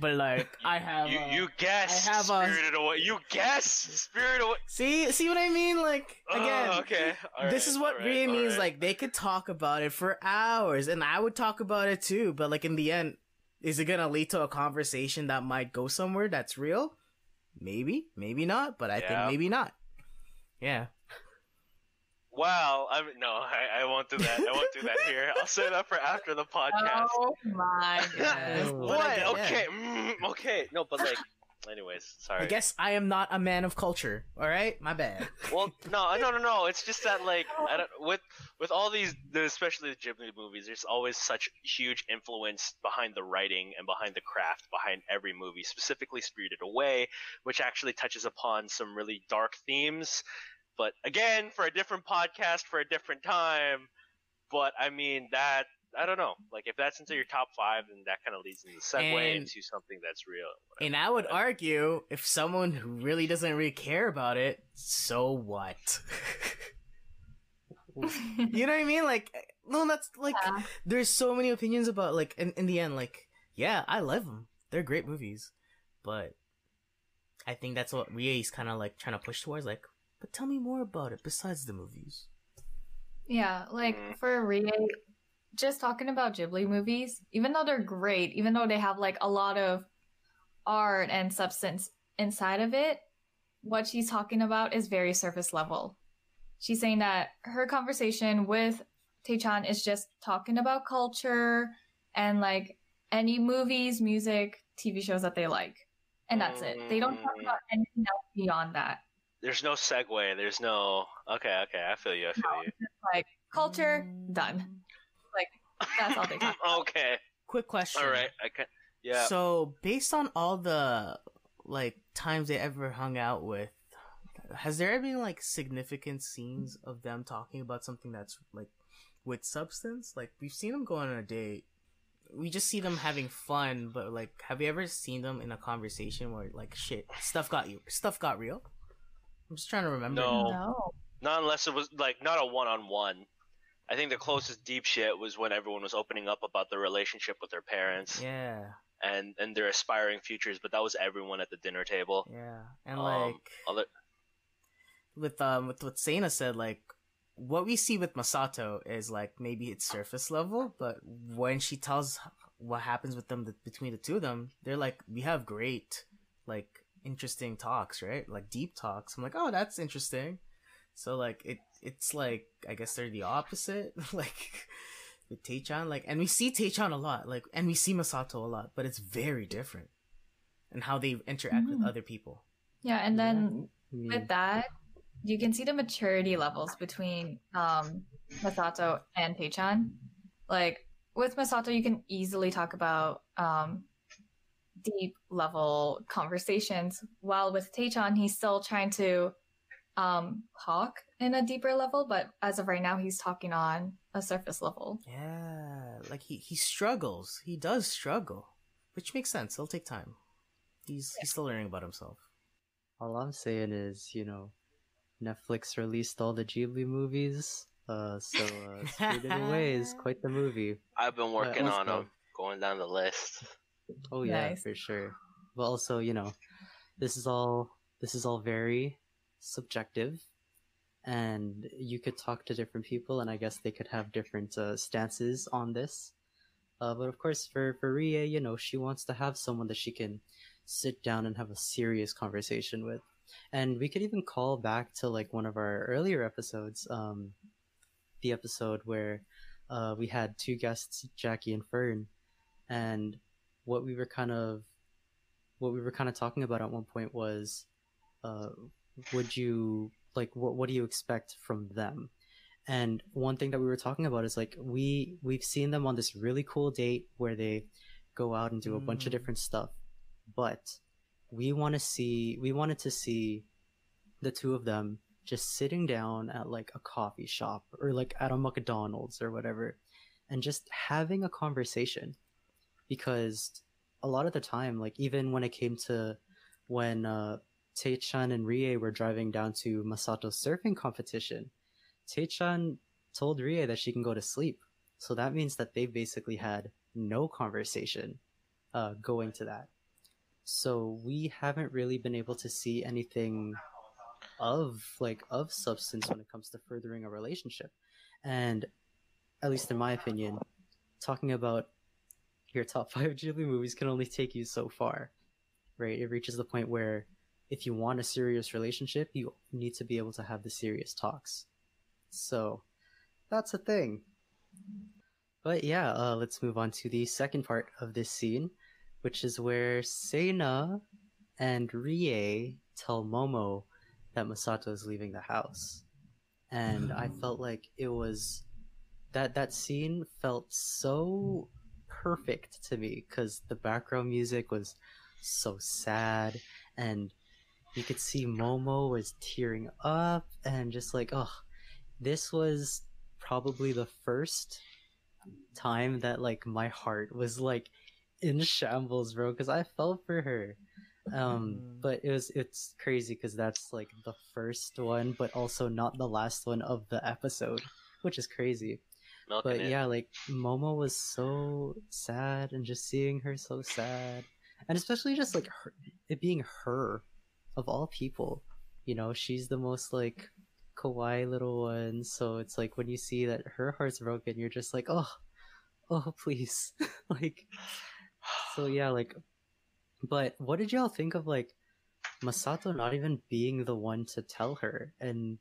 but like I have. You uh, you guess I have a- Spirited Away. You guess Spirited Away. see see what I mean? Like again, Oh, okay. All this right, is what right, Rie means. right. Like they could talk about it for hours, and I would talk about it too. But like in the end, is it gonna lead to a conversation that might go somewhere that's real? Maybe, maybe not. But I Yeah. think maybe not. Yeah. Wow. I mean, no, I, I won't do that. I won't do that here. I'll save that for after the podcast. oh my goodness. Oh. What? yeah. Okay. Mm, okay. No, but like, anyways, sorry. I guess I am not a man of culture. All right, my bad. Well, no, no, no, no. It's just that like I don't, with with all these, especially the Ghibli movies, there's always such huge influence behind the writing and behind the craft behind every movie. Specifically, Spirited Away, which actually touches upon some really dark themes. But again, for a different podcast, for a different time. But I mean that. I don't know. Like if that's into your top five, then that kind of leads into the segue And- into something that's real. And I would argue, if someone who really doesn't really care about it, so what? you know what I mean? Like, no, that's like, Yeah. there's so many opinions about like, in, in the end, like, yeah, I love them. They're great movies, but I think that's what Rie's kind of like trying to push towards. Like, but tell me more about it besides the movies. Yeah, like Mhm. for Rie, just talking about Ghibli movies, even though they're great, even though they have like a lot of art and substance inside of it, what she's talking about is very surface level. She's saying that her conversation with Taechan is just talking about culture and like any movies, music, TV shows that they like. And that's it. They don't talk Mm. about anything else beyond that. There's no segue. There's no. Okay, okay. I feel you. I feel you. Like culture, done. That's all they talk about. okay. Quick question. All right. I can. Yeah. So, based on all the like times they ever hung out with, has there ever been like significant scenes of them talking about something that's like with substance? Like we've seen them go on a date. We just see them having fun, but like, have you ever seen them in a conversation where like shit stuff got you stuff got real? I'm just trying to remember. No. No. not unless it was like not a one-on-one. I think the closest deep shit was when everyone was opening up about their relationship with their parents Yeah, and and their aspiring futures. But that was everyone at the dinner table. yeah, and Um, like Other. with um with what Sena said, like what we see with Masato is like maybe it's surface level, but when she tells what happens with them th- between the two of them, they're like we have great like interesting talks, right? Like deep talks. I'm like, oh, that's interesting. So like it it's like I guess they're the opposite, like with Taechan, like and we see Taechan a lot, like and we see Masato a lot, but it's very different. And how they interact with Mhm. other people. Yeah, and then I mean, with that, you can see the maturity levels between um, Masato and Taechan. Like with Masato, you can easily talk about um, deep level conversations, while with Taechan, he's still trying to um, talk in a deeper level. But as of right now, he's talking on a surface level. Yeah, like he he struggles. He does struggle, which makes sense. It'll take time. He's he's still learning about himself. all I'm saying is, you know, Netflix released all the Ghibli movies. Uh, so uh, Spirited Away is quite the movie. I've been working let's on them, going down the list. Oh yeah, Nice. for sure. But also, you know, this is all this is all very subjective, and you could talk to different people, and I guess they could have different uh, stances on this. Uh, but of course, for for Rie, you know, she wants to have someone that she can sit down and have a serious conversation with, and we could even call back to like one of our earlier episodes, um, the episode where uh, we had two guests, Jackie and Fern, and what we were kind of what we were kind of talking about at one point was uh would you like what what do you expect from them and one thing that we were talking about is like we we've seen them on this really cool date where they go out and do a bunch of Mm. different stuff but we want to see we wanted to see the two of them just sitting down at like a coffee shop or like at a McDonald's or whatever and just having a conversation because a lot of the time like even when it came to when uh Taechan and Rie were driving down to Masato's surfing competition. Taechan told Rie that she can go to sleep so that means that they basically had no conversation uh going to that. So we haven't really been able to see anything of like of substance when it comes to furthering a relationship. And at least in my opinion talking about your top five ghibli movies can only take you so far right? It reaches the point where if you want a serious relationship you need to be able to have the serious talks so that's a thing but yeah uh, let's move on to the second part of this scene which is where Sena and Rie tell Momo that Masato is leaving the house. And I felt like it was that that scene felt so perfect to me because the background music was so sad and you could see Momo was tearing up and just like oh this was probably the first time that like my heart was like in shambles, bro, because I fell for her. Um, Mhm. but it was it's crazy because that's like the first one, but also not the last one of the episode, which is crazy. Milking But it. yeah, like Momo was so sad, and just seeing her so sad, and especially just like her, it being her, of all people, you know, she's the most like kawaii little one. So it's like when you see that her heart's broken, you're just like, oh, oh, please, like so yeah, like, but what did y'all think of like Masato not even being the one to tell her, and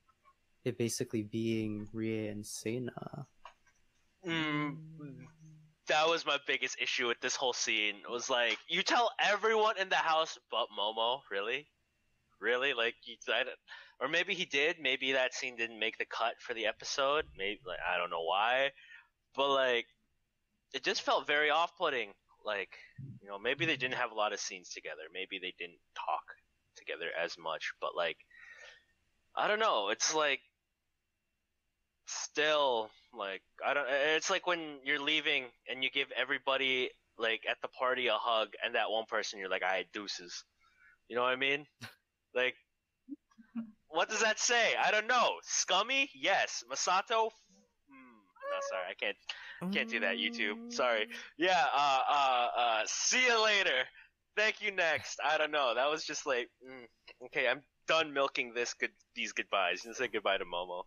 it basically being Rie and Sena? Mm, that was my biggest issue with this whole scene. Was like you tell everyone in the house but Momo, really, really, like you, I or maybe he did. Maybe that scene didn't make the cut for the episode. Maybe like I don't know why, but like it just felt very off-putting. Like you know, maybe they didn't have a lot of scenes together. Maybe they didn't talk together as much. But like, I don't know. It's like still like I don't. It's like when you're leaving and you give everybody like at the party a hug, and that one person you're like, "I deuces." You know what I mean? Like, what does that say? I don't know. Scummy? Yes. Masato? Hmm. No, sorry, I can't. Can't do that, YouTube. Sorry. Yeah. Uh. Uh. Uh. See you later. Thank you. Next. I don't know. That was just like. Mm, okay, I'm done milking this good. These goodbyes. And say goodbye to Momo.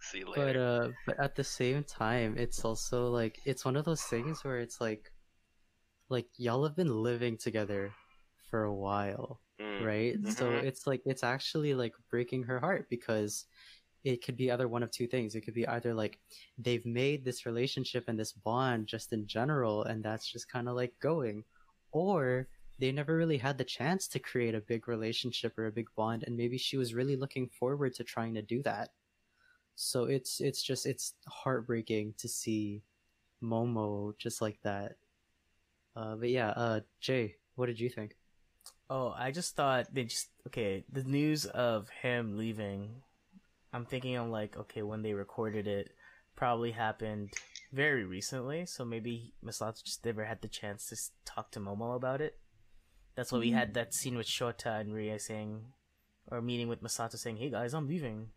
See you later. But uh, but at the same time, it's also like it's one of those things where it's like, like y'all have been living together for a while, Mm. right? So Mhm. it's like it's actually like breaking her heart because it could be either one of two things. It could be either like they've made this relationship and this bond just in general, and that's just kind of like going, or they never really had the chance to create a big relationship or a big bond, and maybe she was really looking forward to trying to do that. So it's it's just it's heartbreaking to see Momo just like that. Uh, but yeah, uh, Jay, what did you think? Oh, I just thought they just okay. The news of him leaving, I'm thinking of like okay when they recorded it, probably happened very recently. So maybe Masato just never had the chance to talk to Momo about it. That's why we had that scene with Shota and Rie saying, or meeting with Masato saying, "Hey guys, I'm leaving."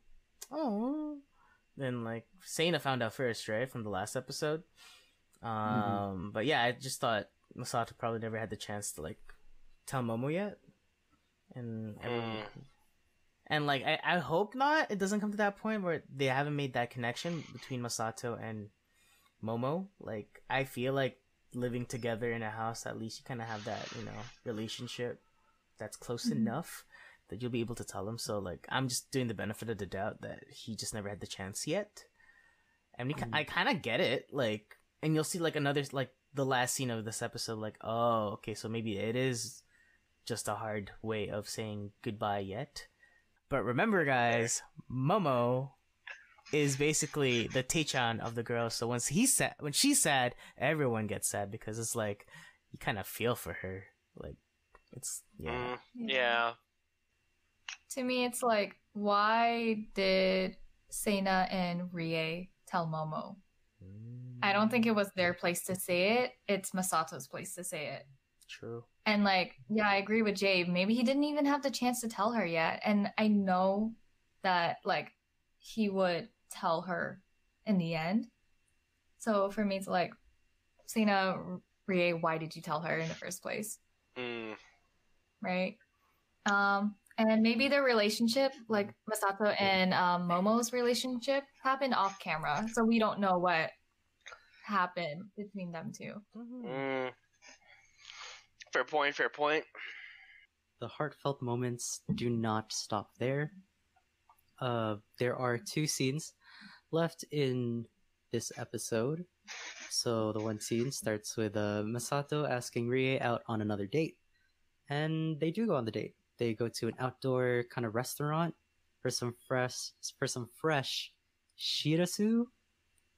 Oh, then like Sena found out first, right, from the last episode. Um, but yeah, I just thought Masato probably never had the chance to like tell Momo yet, and everyone, Mm. and like I, I hope not. It doesn't come to that point where they haven't made that connection between Masato and Momo. Like I feel like living together in a house, at least you kind of have that you know relationship that's close Mhm. enough that you'll be able to tell him. So like I'm just doing the benefit of the doubt that he just never had the chance yet. And we, ki- Mhm. I kind of get it, like, and you'll see like another like the last scene of this episode, like, oh, okay, so maybe it is just a hard way of saying goodbye yet. But remember, guys, Momo is basically the Taechan of the girls. So once he's sad, when she's sad, everyone gets sad because it's like you kind of feel for her. Like it's yeah. Mm, yeah. To me, it's like why did Sena and Rie tell Momo? I don't think it was their place to say it. It's Masato's place to say it. True. And like, yeah, I agree with Jade. Maybe he didn't even have the chance to tell her yet. And I know that like he would tell her in the end. So for me, it's like, Sena, Rie, why did you tell her in the first place? Mm, Right? Um, and maybe their relationship, like Masato and um, Momo's relationship, happened off camera. So we don't know what happened between them two. mm. Fair point. Fair point. the heartfelt moments do not stop there. Uh, there are two scenes left in this episode. So the one scene starts with uh, Masato asking Rie out on another date, and they do go on the date. They go to an outdoor kind of restaurant for some fresh for some fresh shirasu,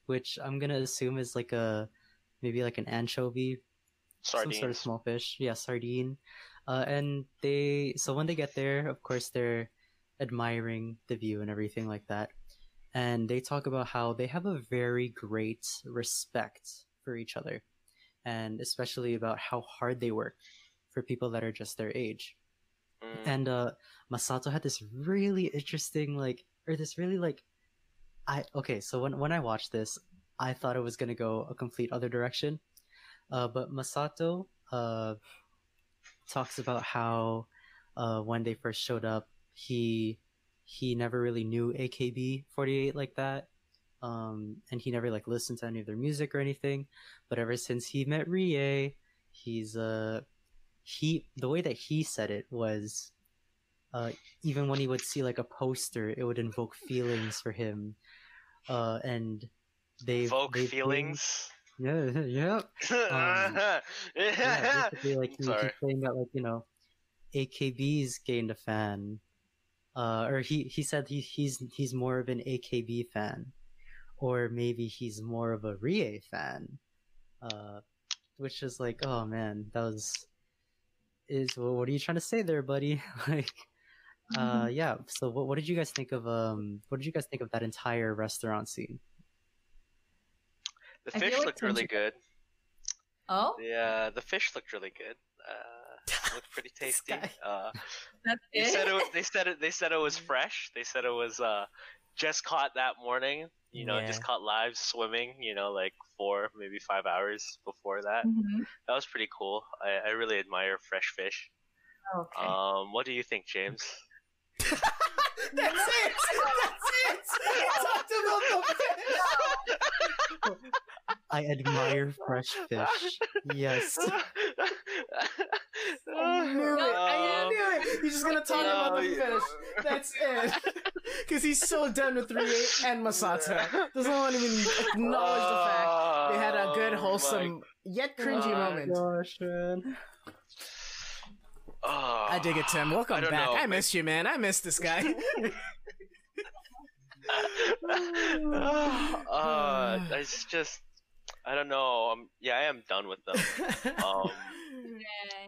which I'm gonna assume is like a maybe like an anchovy some sort of small fish. Yeah, sardine. Uh, and they so when they get there, of course, they're admiring the view and everything like that. And they talk about how they have a very great respect for each other, and especially about how hard they work for people that are just their age. Mm. And uh, Masato had this really interesting, like, or this really like, I okay. So when when I watched this, I thought it was gonna go a complete other direction. Uh, but Masato uh, talks about how uh, when they first showed up, he he never really knew AKB48 like that, um, and he never like listened to any of their music or anything. But ever since he met Rie, he's uh he the way that he said it was uh even when he would see like a poster, it would invoke feelings for him, uh, and they Evoke feelings. yeah, yeah. yeah, basically, like he, he's Sorry. saying that, like you know, AKB's gained a fan, uh, or he he said he he's he's more of an AKB fan, or maybe he's more of a Rie fan, uh, which is like, oh man, that was is well, what are you trying to say there, buddy? like, uh, yeah. So what what did you guys think of um what did you guys think of that entire restaurant scene? The fish like looked really good. Oh, Yeah, the fish looked really good. Uh, looked pretty tasty. Uh, they said it. They said it. They said it was fresh. They said it was uh, just caught that morning. You know, just caught live swimming. You know, like four, maybe five hours before that. Mhm. That was pretty cool. I, I really admire fresh fish. Okay. Um, what do you think, James? That's it. That's it. Talked about the fish. I admire fresh fish. Yes. I knew it. I Um, knew it. He's just gonna talk about the no, fish. That's it. Because he's so done with Rie and Masato. Doesn't want to even acknowledge the fact they had a good, Oh, wholesome, yet cringy God. moment. Gosh, man. My- Oh, I dig it, Tim. Welcome I back. know, I but- missed you, man. I missed this guy. uh, it's just, I don't know. Um, yeah, I am done with them. Um, Yeah.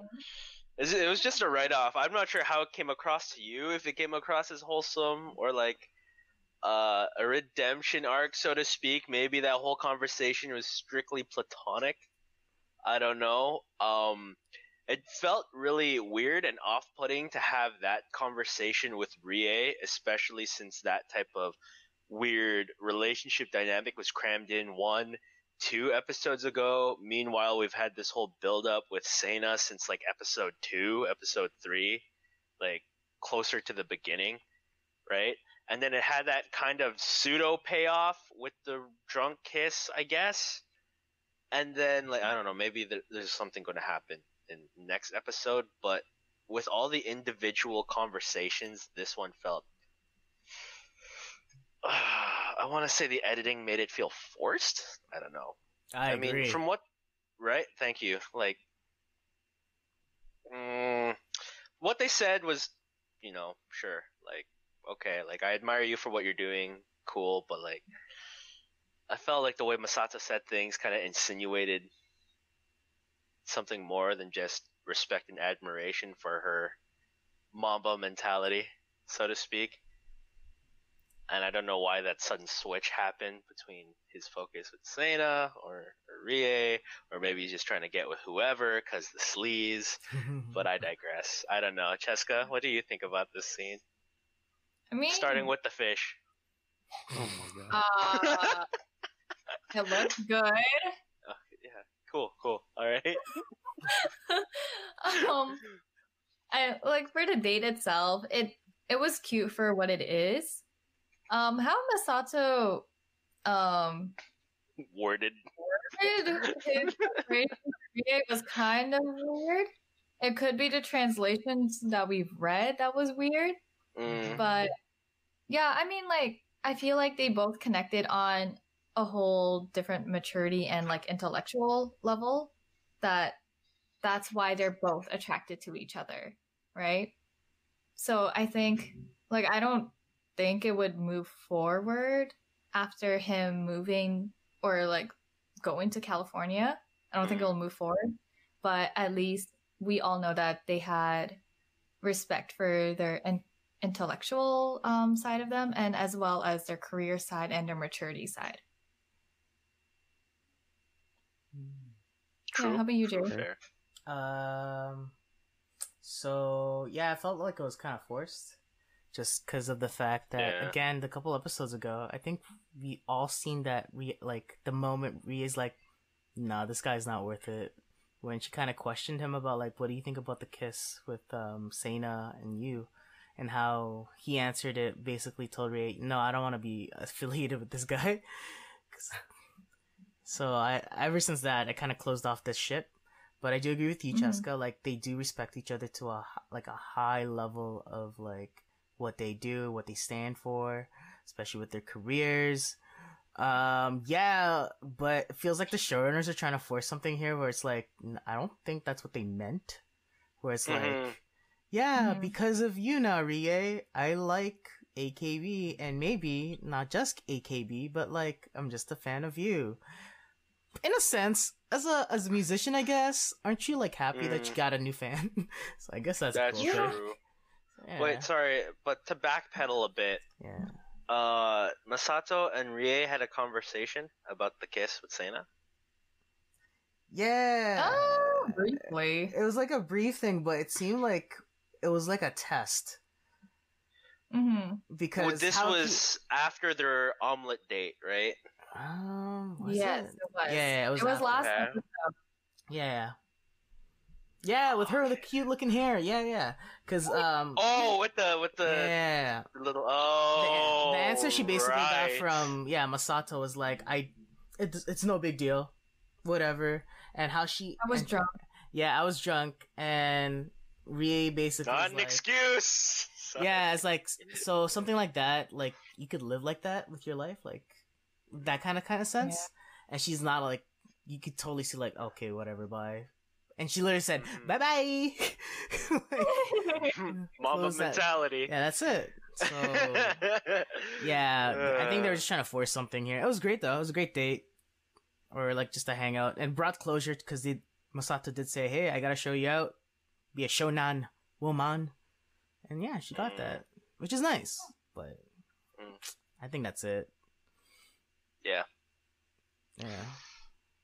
It it was just a write off. I'm not sure how it came across to you. If it came across as wholesome or like uh, a redemption arc, so to speak. Maybe that whole conversation was strictly platonic. I don't know. Um, it felt really weird and off-putting to have that conversation with Rie, especially since that type of weird relationship dynamic was crammed in one, two episodes ago. Meanwhile, we've had this whole build-up with Sena since like episode two, episode three, like closer to the beginning, right? And then it had that kind of pseudo payoff with the drunk kiss, I guess. And then, like, I don't know, maybe there, there's something going to happen in next episode, but with all the individual conversations, this one felt. I want to say the editing made it feel forced. I don't know. I, mean, agree. from what, right? Thank you. Like, mm, what they said was, you know, sure, like, okay, like I admire you for what you're doing, cool, but like, I felt like the way Masato said things kind of insinuated something more than just respect and admiration for her Mamba mentality, so to speak. and I don't know why that sudden switch happened between his focus with Sena or, or Rie, or maybe he's just trying to get with whoever because the sleaze. But I digress. I don't know. Cheska, what do you think about this scene? I mean, Starting with the fish. Oh my god. uh, it looks good. Cool, cool. All right. um, I like for the date itself. It it was cute for what it is. Um, how Masato um Worded. worded phrase was kind of weird. It could be the translations that we've read that was weird, Mm. but yeah, I mean, like I feel like they both connected on a whole different maturity and like intellectual level. That that's why they're both attracted to each other, right? So I think like I don't think it would move forward after him moving or like going to California. I don't think Mhm. it'll move forward, but at least we all know that they had respect for their in- intellectual um, side of them and as well as their career side and their maturity side. True. Yeah, how about you, True, Jerry? fair. Um. So yeah, I felt like it was kind of forced, just because of the fact that Yeah. again, the couple episodes ago, I think we all seen that we like the moment Rie's like, "Nah, this guy's not worth it." When she kind of questioned him about like, "What do you think about the kiss with um Sena and you?" and how he answered it, basically told Rie, "No, I don't want to be affiliated with this guy." 'Cause- so I ever since that, I kind of closed off this ship. But I do agree with you, Mhm. Cheska. Like they do respect each other to a like a high level of like what they do, what they stand for, especially with their careers. Um, yeah, but it feels like the showrunners are trying to force something here where it's like I don't think that's what they meant. Where it's Mhm. like, yeah, Mhm. because of you now, Rie, I like AKB and maybe not just AKB, but like I'm just a fan of you. In a sense, as a as a musician, I guess, aren't you like happy that you Mm. got a new fan? so I guess that's, That's cool. Yeah. true. Yeah. Wait, sorry, but to backpedal a bit, yeah. uh, Masato and Rie had a conversation about the kiss with Sena. Yeah. Oh, briefly. It was like a brief thing, but it seemed like it was like a test hmm because Well, this how he- was after their omelet date, right? Um was Yes, it? it was. Yeah, yeah, it was. It was last Okay. episode. Yeah. Yeah, with her with the cute looking hair. Yeah, yeah. Cause um. Oh, with the with the yeah. little The, oh. the answer she basically right. got from yeah Masato was like I, it's it's no big deal, whatever. And how she I was and- drunk. Yeah, I was drunk, and Rie basically not was an like, excuse. yeah, it's like so something like that. Like you could live like that with your life, like that kind of kind of sense. And she's not like you could totally see like okay, whatever, bye. And she literally said Mhm. bye bye. Mama Close that. mentality. yeah, that's it. So yeah, I think they were just trying to force something here. It was great though. It was a great date, or like just a hangout, and brought closure because the Masato did say, "Hey, I gotta show you out, be a shonan woman," and yeah, she got Mm. that, which is nice. But Mm. I think that's it. Yeah. Yeah.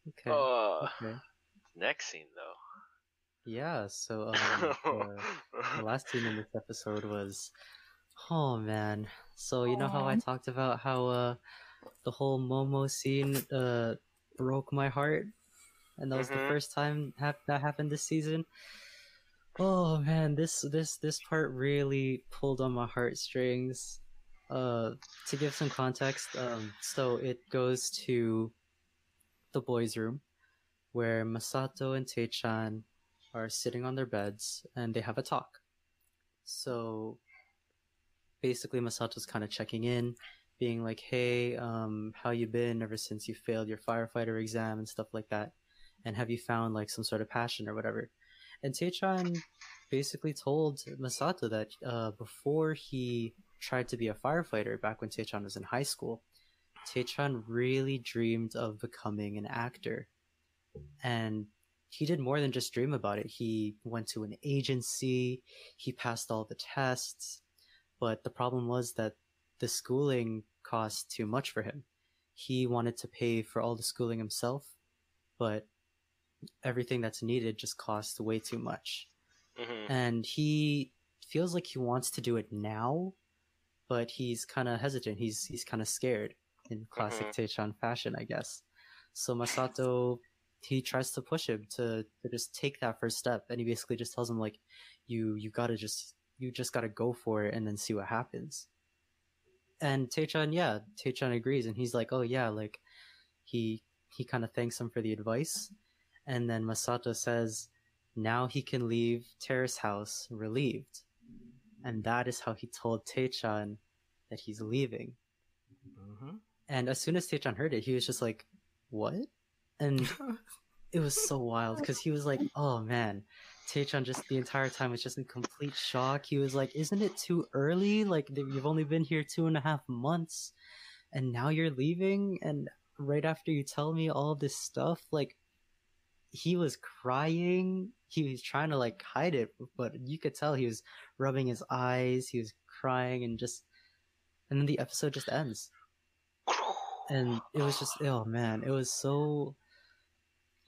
Okay. Uh, okay. next scene though. Yeah. So um, the, the last scene in this episode was, oh man. So you know how I talked about how uh the whole Momo scene uh broke my heart, and that was the Mhm. first time hap- that happened this season. Oh man, this this this part really pulled on my heartstrings. Uh, to give some context, um, so it goes to the boys' room, where Masato and Taechan are sitting on their beds and they have a talk. So basically, Masato's kind of checking in, being like, "Hey, um, how you been ever since you failed your firefighter exam and stuff like that? And have you found like some sort of passion or whatever?" And Taechan basically told Masato that uh, before he tried to be a firefighter back when Taechan was in high school, Taechan really dreamed of becoming an actor. And he did more than just dream about it. He went to an agency, he passed all the tests, but the problem was that the schooling cost too much for him. He wanted to pay for all the schooling himself, but everything that's needed just costs way too much. hmm And he feels like he wants to do it now, but he's kind of hesitant. He's he's kind of scared in classic Mhm. Taechan fashion, I guess. So Masato he tries to push him to, to just take that first step and he basically just tells him like you you gotta just you just gotta go for it and then see what happens and Taechan yeah Taechan agrees and he's like oh yeah like he he kind of thanks him for the advice and then Masato says now he can leave Terrace House relieved and that is how he told Taechan that he's leaving Mm-hmm. and as soon as Taechan heard it he was just like what and it was so wild because he was like, "Oh man." Taechan just the entire time was just in complete shock. He was like, "Isn't it too early? Like you've only been here two and a half months, and now you're leaving." And right after you tell me all this stuff, like he was crying. He was trying to like hide it, but you could tell he was rubbing his eyes. He was crying and just, and then the episode just ends and it was just oh man it was so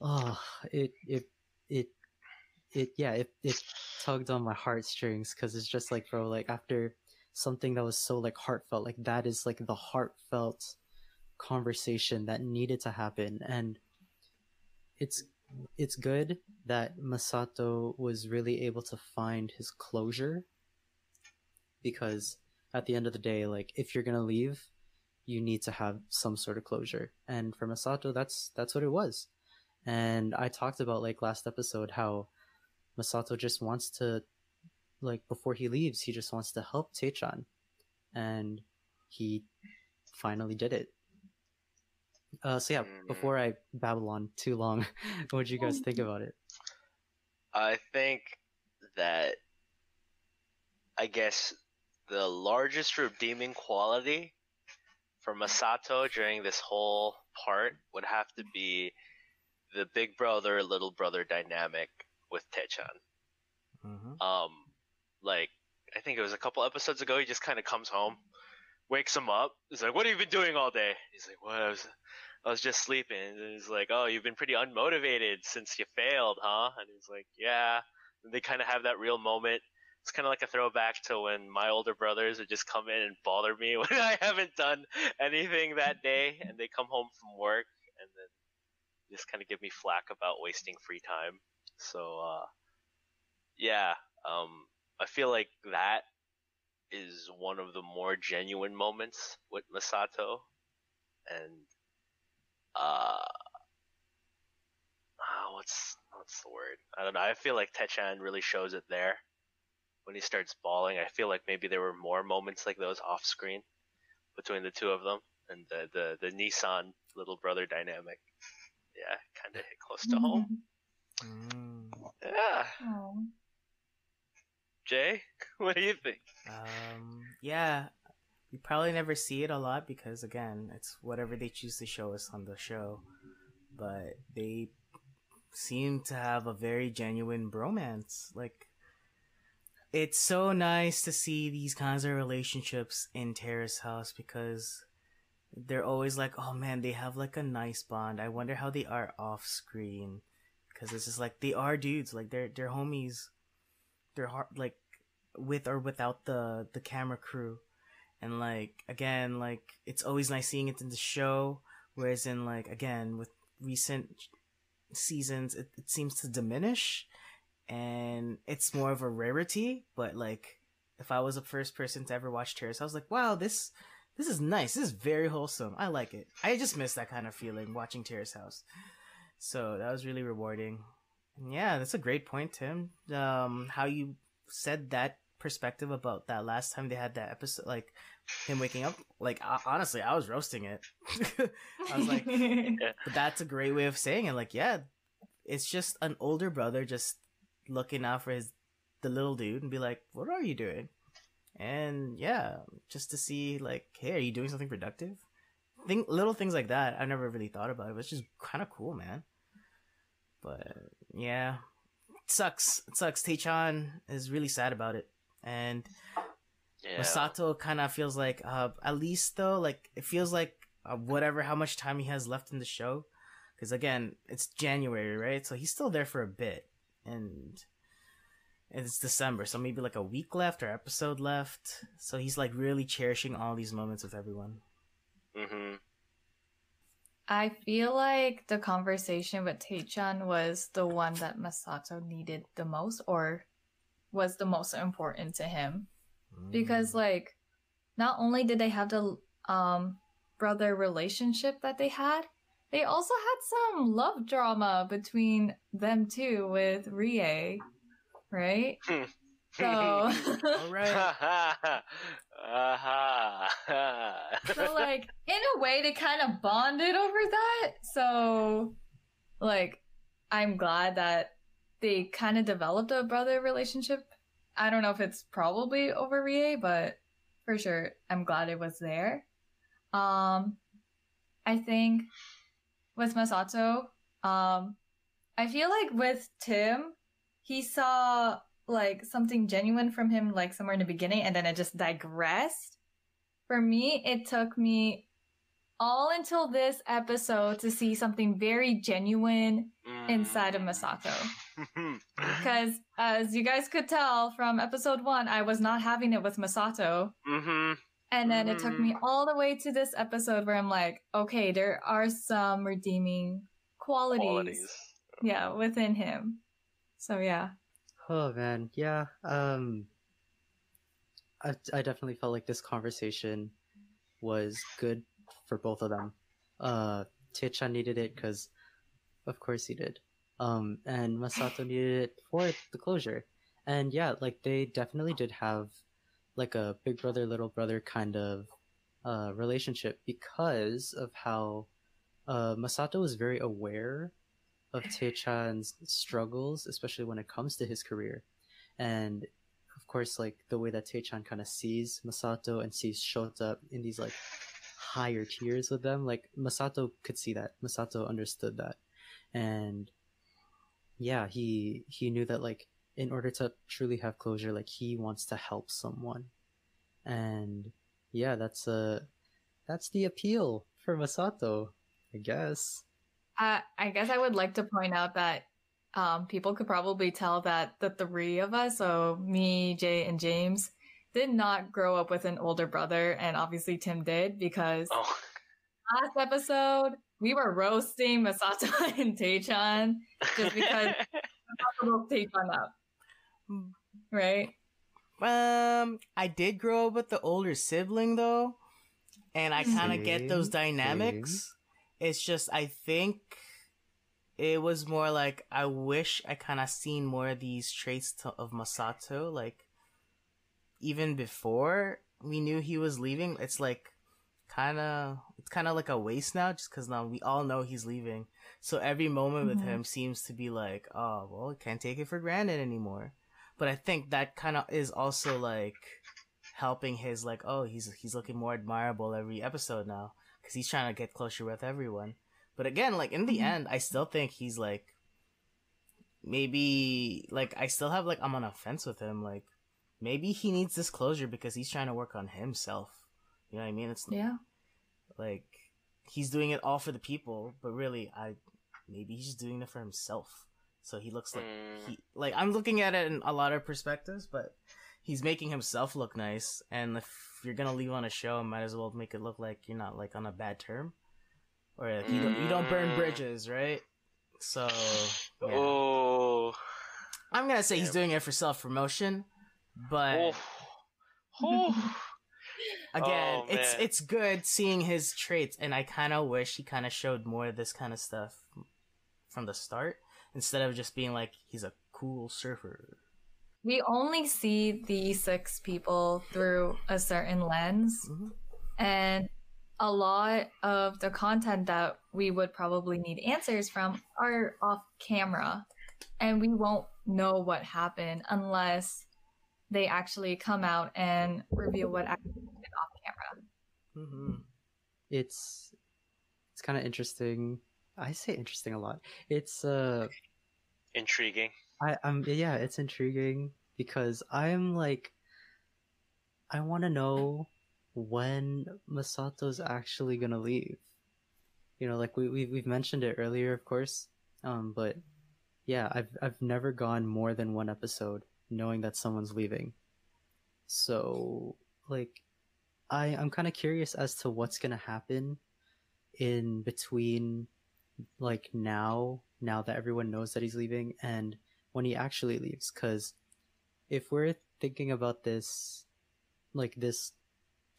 oh it it it it yeah it, it tugged on my heartstrings because it's just like bro like after something that was so like heartfelt like that is like the heartfelt conversation that needed to happen and it's it's good that Masato was really able to find his closure because at the end of the day like if you're gonna leave you need to have some sort of closure. And for masato that's that's what it was. And i talked about like last episode how masato just wants to like before he leaves he just wants to help Taechan. And he finally did it uh so yeah Mm. before i babble on too long what do you guys think about it I think that I guess the largest redeeming quality for Masato during this whole part would have to be the big brother little brother dynamic with Taechan. Mm-hmm. Um, like I think it was a couple episodes ago. He just kind of comes home, wakes him up. He's like, "What have you been doing all day?" He's like, "What? I was, I was just sleeping." And he's like, "Oh, you've been pretty unmotivated since you failed, huh?" And he's like, "Yeah." And they kind of have that real moment. It's kind of like a throwback to when my older brothers would just come in and bother me when I haven't done anything that day, and they come home from work and then just kind of give me flack about wasting free time. So, uh, yeah, um, I feel like that is one of the more genuine moments with Masato, and uh, ah, what's what's the word? I don't know. I feel like Taechan really shows it there when he starts bawling. I feel like maybe there were more moments like those off screen between the two of them, and the the the Nissan little brother dynamic. Yeah, kind of hit close to home. Mm. Yeah, Aw. Jay, what do you think? Um, yeah, you probably never see it a lot because again, it's whatever they choose to show us on the show. But they seem to have a very genuine bromance. Like, it's so nice to see these kinds of relationships in Terrace House because they're always like, oh man, they have like a nice bond. I wonder how they are off screen because it's just like they are dudes. Like they're they're homies. They're hard like with or without the the camera crew. And like again like it's always nice seeing it in the show. Whereas in like again with recent seasons it, it seems to diminish. And it's more of a rarity. But like if i was the first person to ever watch Terrace, i was like wow this this is nice. This is very wholesome. I like it. I just miss that kind of feeling watching Terrace House. So that was really rewarding. And yeah that's a great point tim. Um how you said that perspective about that last time they had that episode, like him waking up. Like I, honestly, I was roasting it. I was like, but that's a great way of saying it. Like, yeah, it's just an older brother just looking out for his the little dude and be like, "What are you doing?" And yeah, just to see like, "Hey, are you doing something productive?" Think little things like that. I never really thought about it. But it's just kind of cool, man. But yeah, it sucks. It sucks. Taechan is really sad about it, and Yeah. Masato kind of feels like, uh, at least though, like it feels like uh, whatever how much time he has left in the show, because again, it's January, right? So he's still there for a bit, and it's December, so maybe like a week left or episode left. So he's like really cherishing all these moments with everyone. Mm-hmm. I feel like the conversation with Taechan was the one that Masato needed the most or was the most important to him. Because like not only did they have the um brother relationship that they had, they also had some love drama between them two with Rie, right? So all right. so like in a way they kind of bonded over that so like i'm glad that they kind of developed a brother relationship. I don't know if it's probably over rie but for sure i'm glad it was there. Um i think with masato um i feel like with tim he saw like something genuine from him like somewhere in the beginning and then it just digressed. For me, it took me all until this episode to see something very genuine inside of Masato. Because as you guys could tell from episode one, I was not having it with Masato. mm-hmm. And then it took me all the way to this episode where I'm like, okay, there are some redeeming qualities, Qualities. yeah, within him. So yeah. Oh man, yeah. Um, I I definitely felt like this conversation was good for both of them. Uh, Taechan needed it because, of course, he did. Um, and Masato needed it for the closure. And yeah, like they definitely did have like a big brother little brother kind of uh relationship because of how uh Masato was very aware of Taechan's struggles, especially when it comes to his career. And of course, like the way that Taechan kind of sees Masato and sees Shota in these like higher tiers with them, like Masato could see that. Masato understood that. And yeah, he he knew that like in order to truly have closure, like he wants to help someone. And yeah, that's uh that's the appeal for Masato, I guess. Uh, I guess I would like to point out that um, people could probably tell that the three of us, so me, Jay, and James, did not grow up with an older brother, and obviously Tim did because Oh. last episode we were roasting Masato and Taechan just because Masato woke Taechan up, right? Um, I did grow up with the older sibling though, and I kind of get those Same, dynamics. It's just I think it was more like I wish I kind of seen more of these traits to, of Masato, like even before we knew he was leaving. It's like kind of it's kind of like a waste now, just because now we all know he's leaving. So every moment with Mhm. him seems to be like, oh well, I can't take it for granted anymore but I think that kind of is also like helping his like oh he's he's looking more admirable every episode now because he's trying to get closer with everyone. But again, like in the Mhm. end, I still think he's like maybe like I still have like I'm on a fence with him. Like maybe he needs this closure because he's trying to work on himself. You know what I mean? It's Yeah. like he's doing it all for the people, but really, I maybe he's just doing it for himself. So he looks like Mm. he like I'm looking at it in a lot of perspectives, but he's making himself look nice. And if you're gonna leave on a show, might as well make it look like you're not like on a bad term, or like, you don't you don't burn Mm. bridges, right? So yeah. Oh. I'm gonna say he's doing it for self promotion, but Oh. Oh. again, Oh, it's it's good seeing his traits, and I kind of wish he kind of showed more of this kind of stuff from the start instead of just being like he's a cool surfer. We only see these six people through a certain lens. Mhm. And a lot of the content that we would probably need answers from are off camera. And we won't know what happened unless they actually come out and reveal what actually happened off camera. Mm-hmm. it's it's kind of interesting. I say interesting a lot. It's uh Intriguing. I I'm yeah, it's intriguing because I'm like I want to know when Masato's actually gonna leave. You know, like we we we've mentioned it earlier, of course. Um, but yeah, I've I've never gone more than one episode knowing that someone's leaving. So like, I I'm kind of curious as to what's gonna happen in between, like now now that everyone knows that he's leaving and when he actually leaves, because if we're thinking about this, like this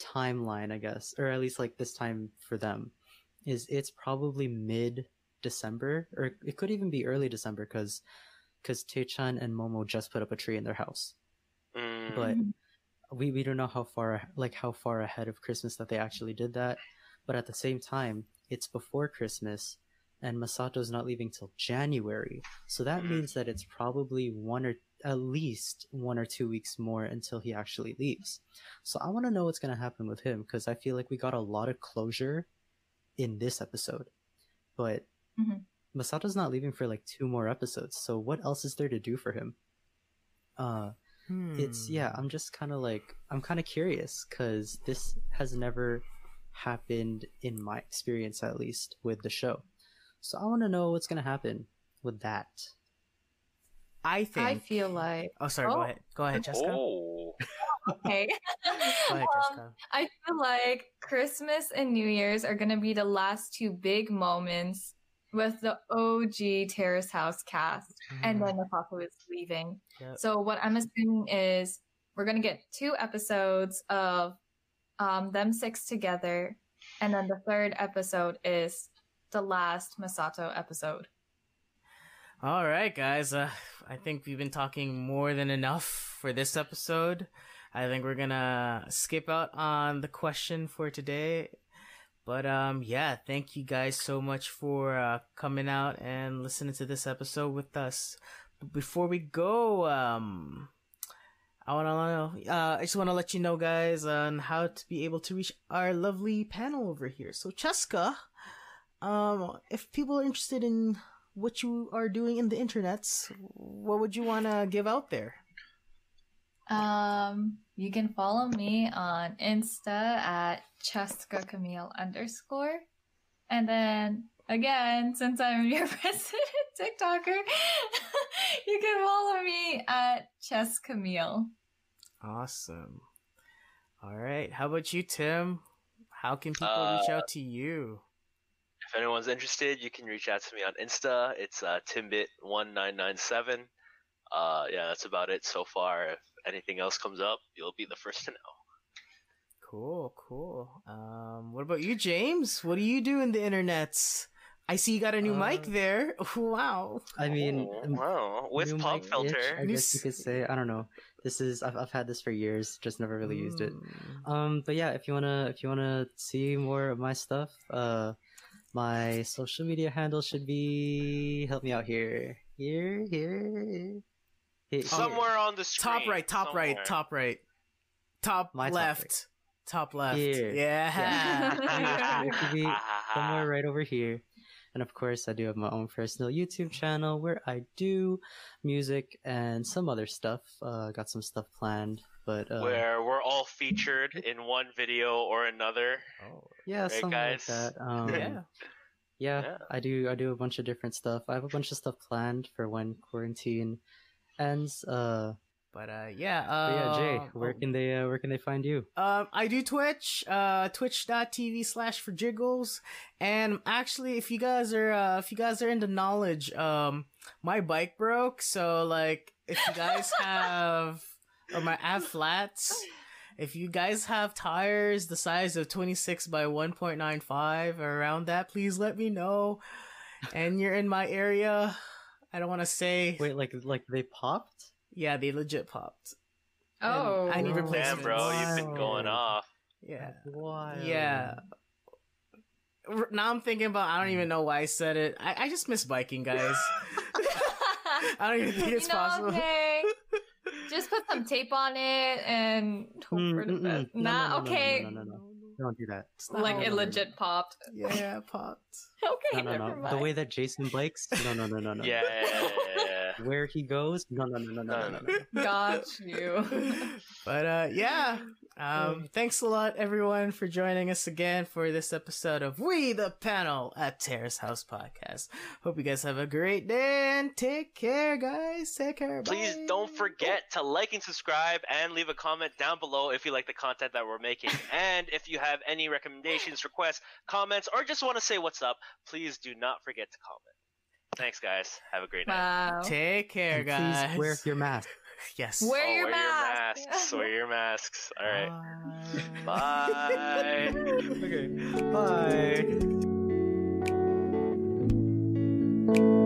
timeline, I guess, or at least like this time for them, is it's probably mid December, or it could even be early December, because because Taechan and Momo just put up a tree in their house, Mm, but we we don't know how far like how far ahead of Christmas that they actually did that, but at the same time, it's before Christmas. And Masato's not leaving till January, so that Mhm. means that it's probably one or at least one or two weeks more until he actually leaves. So I want to know what's going to happen with him because I feel like we got a lot of closure in this episode. But Mhm. Masato's not leaving for like two more episodes. So what else is there to do for him? Uh it's Hmm. yeah, I'm just kind of like I'm kind of curious cuz this has never happened in my experience at least with the show. So I want to know what's going to happen with that. I think. I feel like Oh, sorry. Go Oh. ahead. Go ahead, Jessica. Oh, okay. Go ahead, Um, Jessica. I feel like Christmas and New Year's are gonna be the last two big moments with the OG Terrace House cast, and Mhm. then Papa is leaving. Yep. So what I'm assuming is we're gonna get two episodes of um, them six together, and then the third episode is the last Masato episode. All right, guys. Uh, I think we've been talking more than enough for this episode. I think we're gonna skip out on the question for today. But um, yeah, thank you guys so much for uh, coming out and listening to this episode with us. But before we go, um, I want to. Uh, I just want to let you know, guys, on how to be able to reach our lovely panel over here. So, Cheska, um, if people are interested in what you are doing in the internets, what would you want to give out there? Um, you can follow me on Insta at Cheska Camille underscore. And then again, since I'm your president TikToker, you can follow me at Chess Camille. Awesome. All right. How about you, Tim? How can people reach Uh, out to you? if anyone's interested, you can reach out to me on Insta. It's uh, Timbit1997. Uh, yeah, that's about it so far. If anything else comes up, you'll be the first to know. Cool, cool. Um, what about you, James? What do you do in the internets? I see you got a new Uh, mic there. Wow. I mean, Oh, um, wow, with pop mic-ish, filter. I guess you could say. I don't know. This is I've I've had this for years, just never really used it. Mm. Um, but yeah, if you wanna if you wanna see more of my stuff, uh, my social media handle should be help me out here, here, here, here. Somewhere on the screen. Top right, top right, top right, top My top left, top left. Here. Yeah. It should be Ah, somewhere right over here. And of course, I do have my own personal YouTube channel where I do music and some other stuff. Uh, got some stuff planned, but uh, Where we're all featured in one video or another. oh. yeah, something guys? like that. Um, Yeah. yeah, Yeah. I do. I do a bunch of different stuff. I have a bunch of stuff planned for when quarantine Uh, But uh, yeah. Uh, yeah, Jay, where oh. can they uh, where can they find you? Um, I do Twitch, uh, twitch.tv slash for jiggles. And actually, if you guys are, uh, if you guys are into knowledge, um, my bike broke. So, like, if you guys have, or my, have flats. If you guys have tires the size of 26 by 1.95 or around that, please let me know. And you're in my area. I don't want to say, Wait, like like they popped? yeah, they legit popped. Oh, I need replacements. Damn, bro, you've been going off. Yeah. Wild. Yeah. Now I'm thinking about. I don't even know why I said it. I, I just miss biking, guys. I don't even think it's you know, possible. Okay. Just put some tape on it and hope Mm, for the best. No, no, Nah, no, no, no, okay. no, no, no, Don't do that. It's Like it it legit popped. Yeah, it popped. okay, No, no, never no. The way that Jason Blake's. No, no, no, no, no. Yeah. Where he goes. No, no, no, no, no, no, no. no. Got you. but uh yeah um thanks a lot everyone for joining us again for this episode of we the panel at terrace house podcast hope you guys have a great day and take care guys take care Please Bye. don't forget to like and subscribe and leave a comment down below if you like the content that we're making. and if you have any recommendations, requests, comments, or just want to say what's up, please do not forget to comment. Thanks, guys. Have a great night. Take care And guys Please wear your mask. yes Wear Oh, your wear mask. your masks. wear your masks. All right. Bye. Bye. okay bye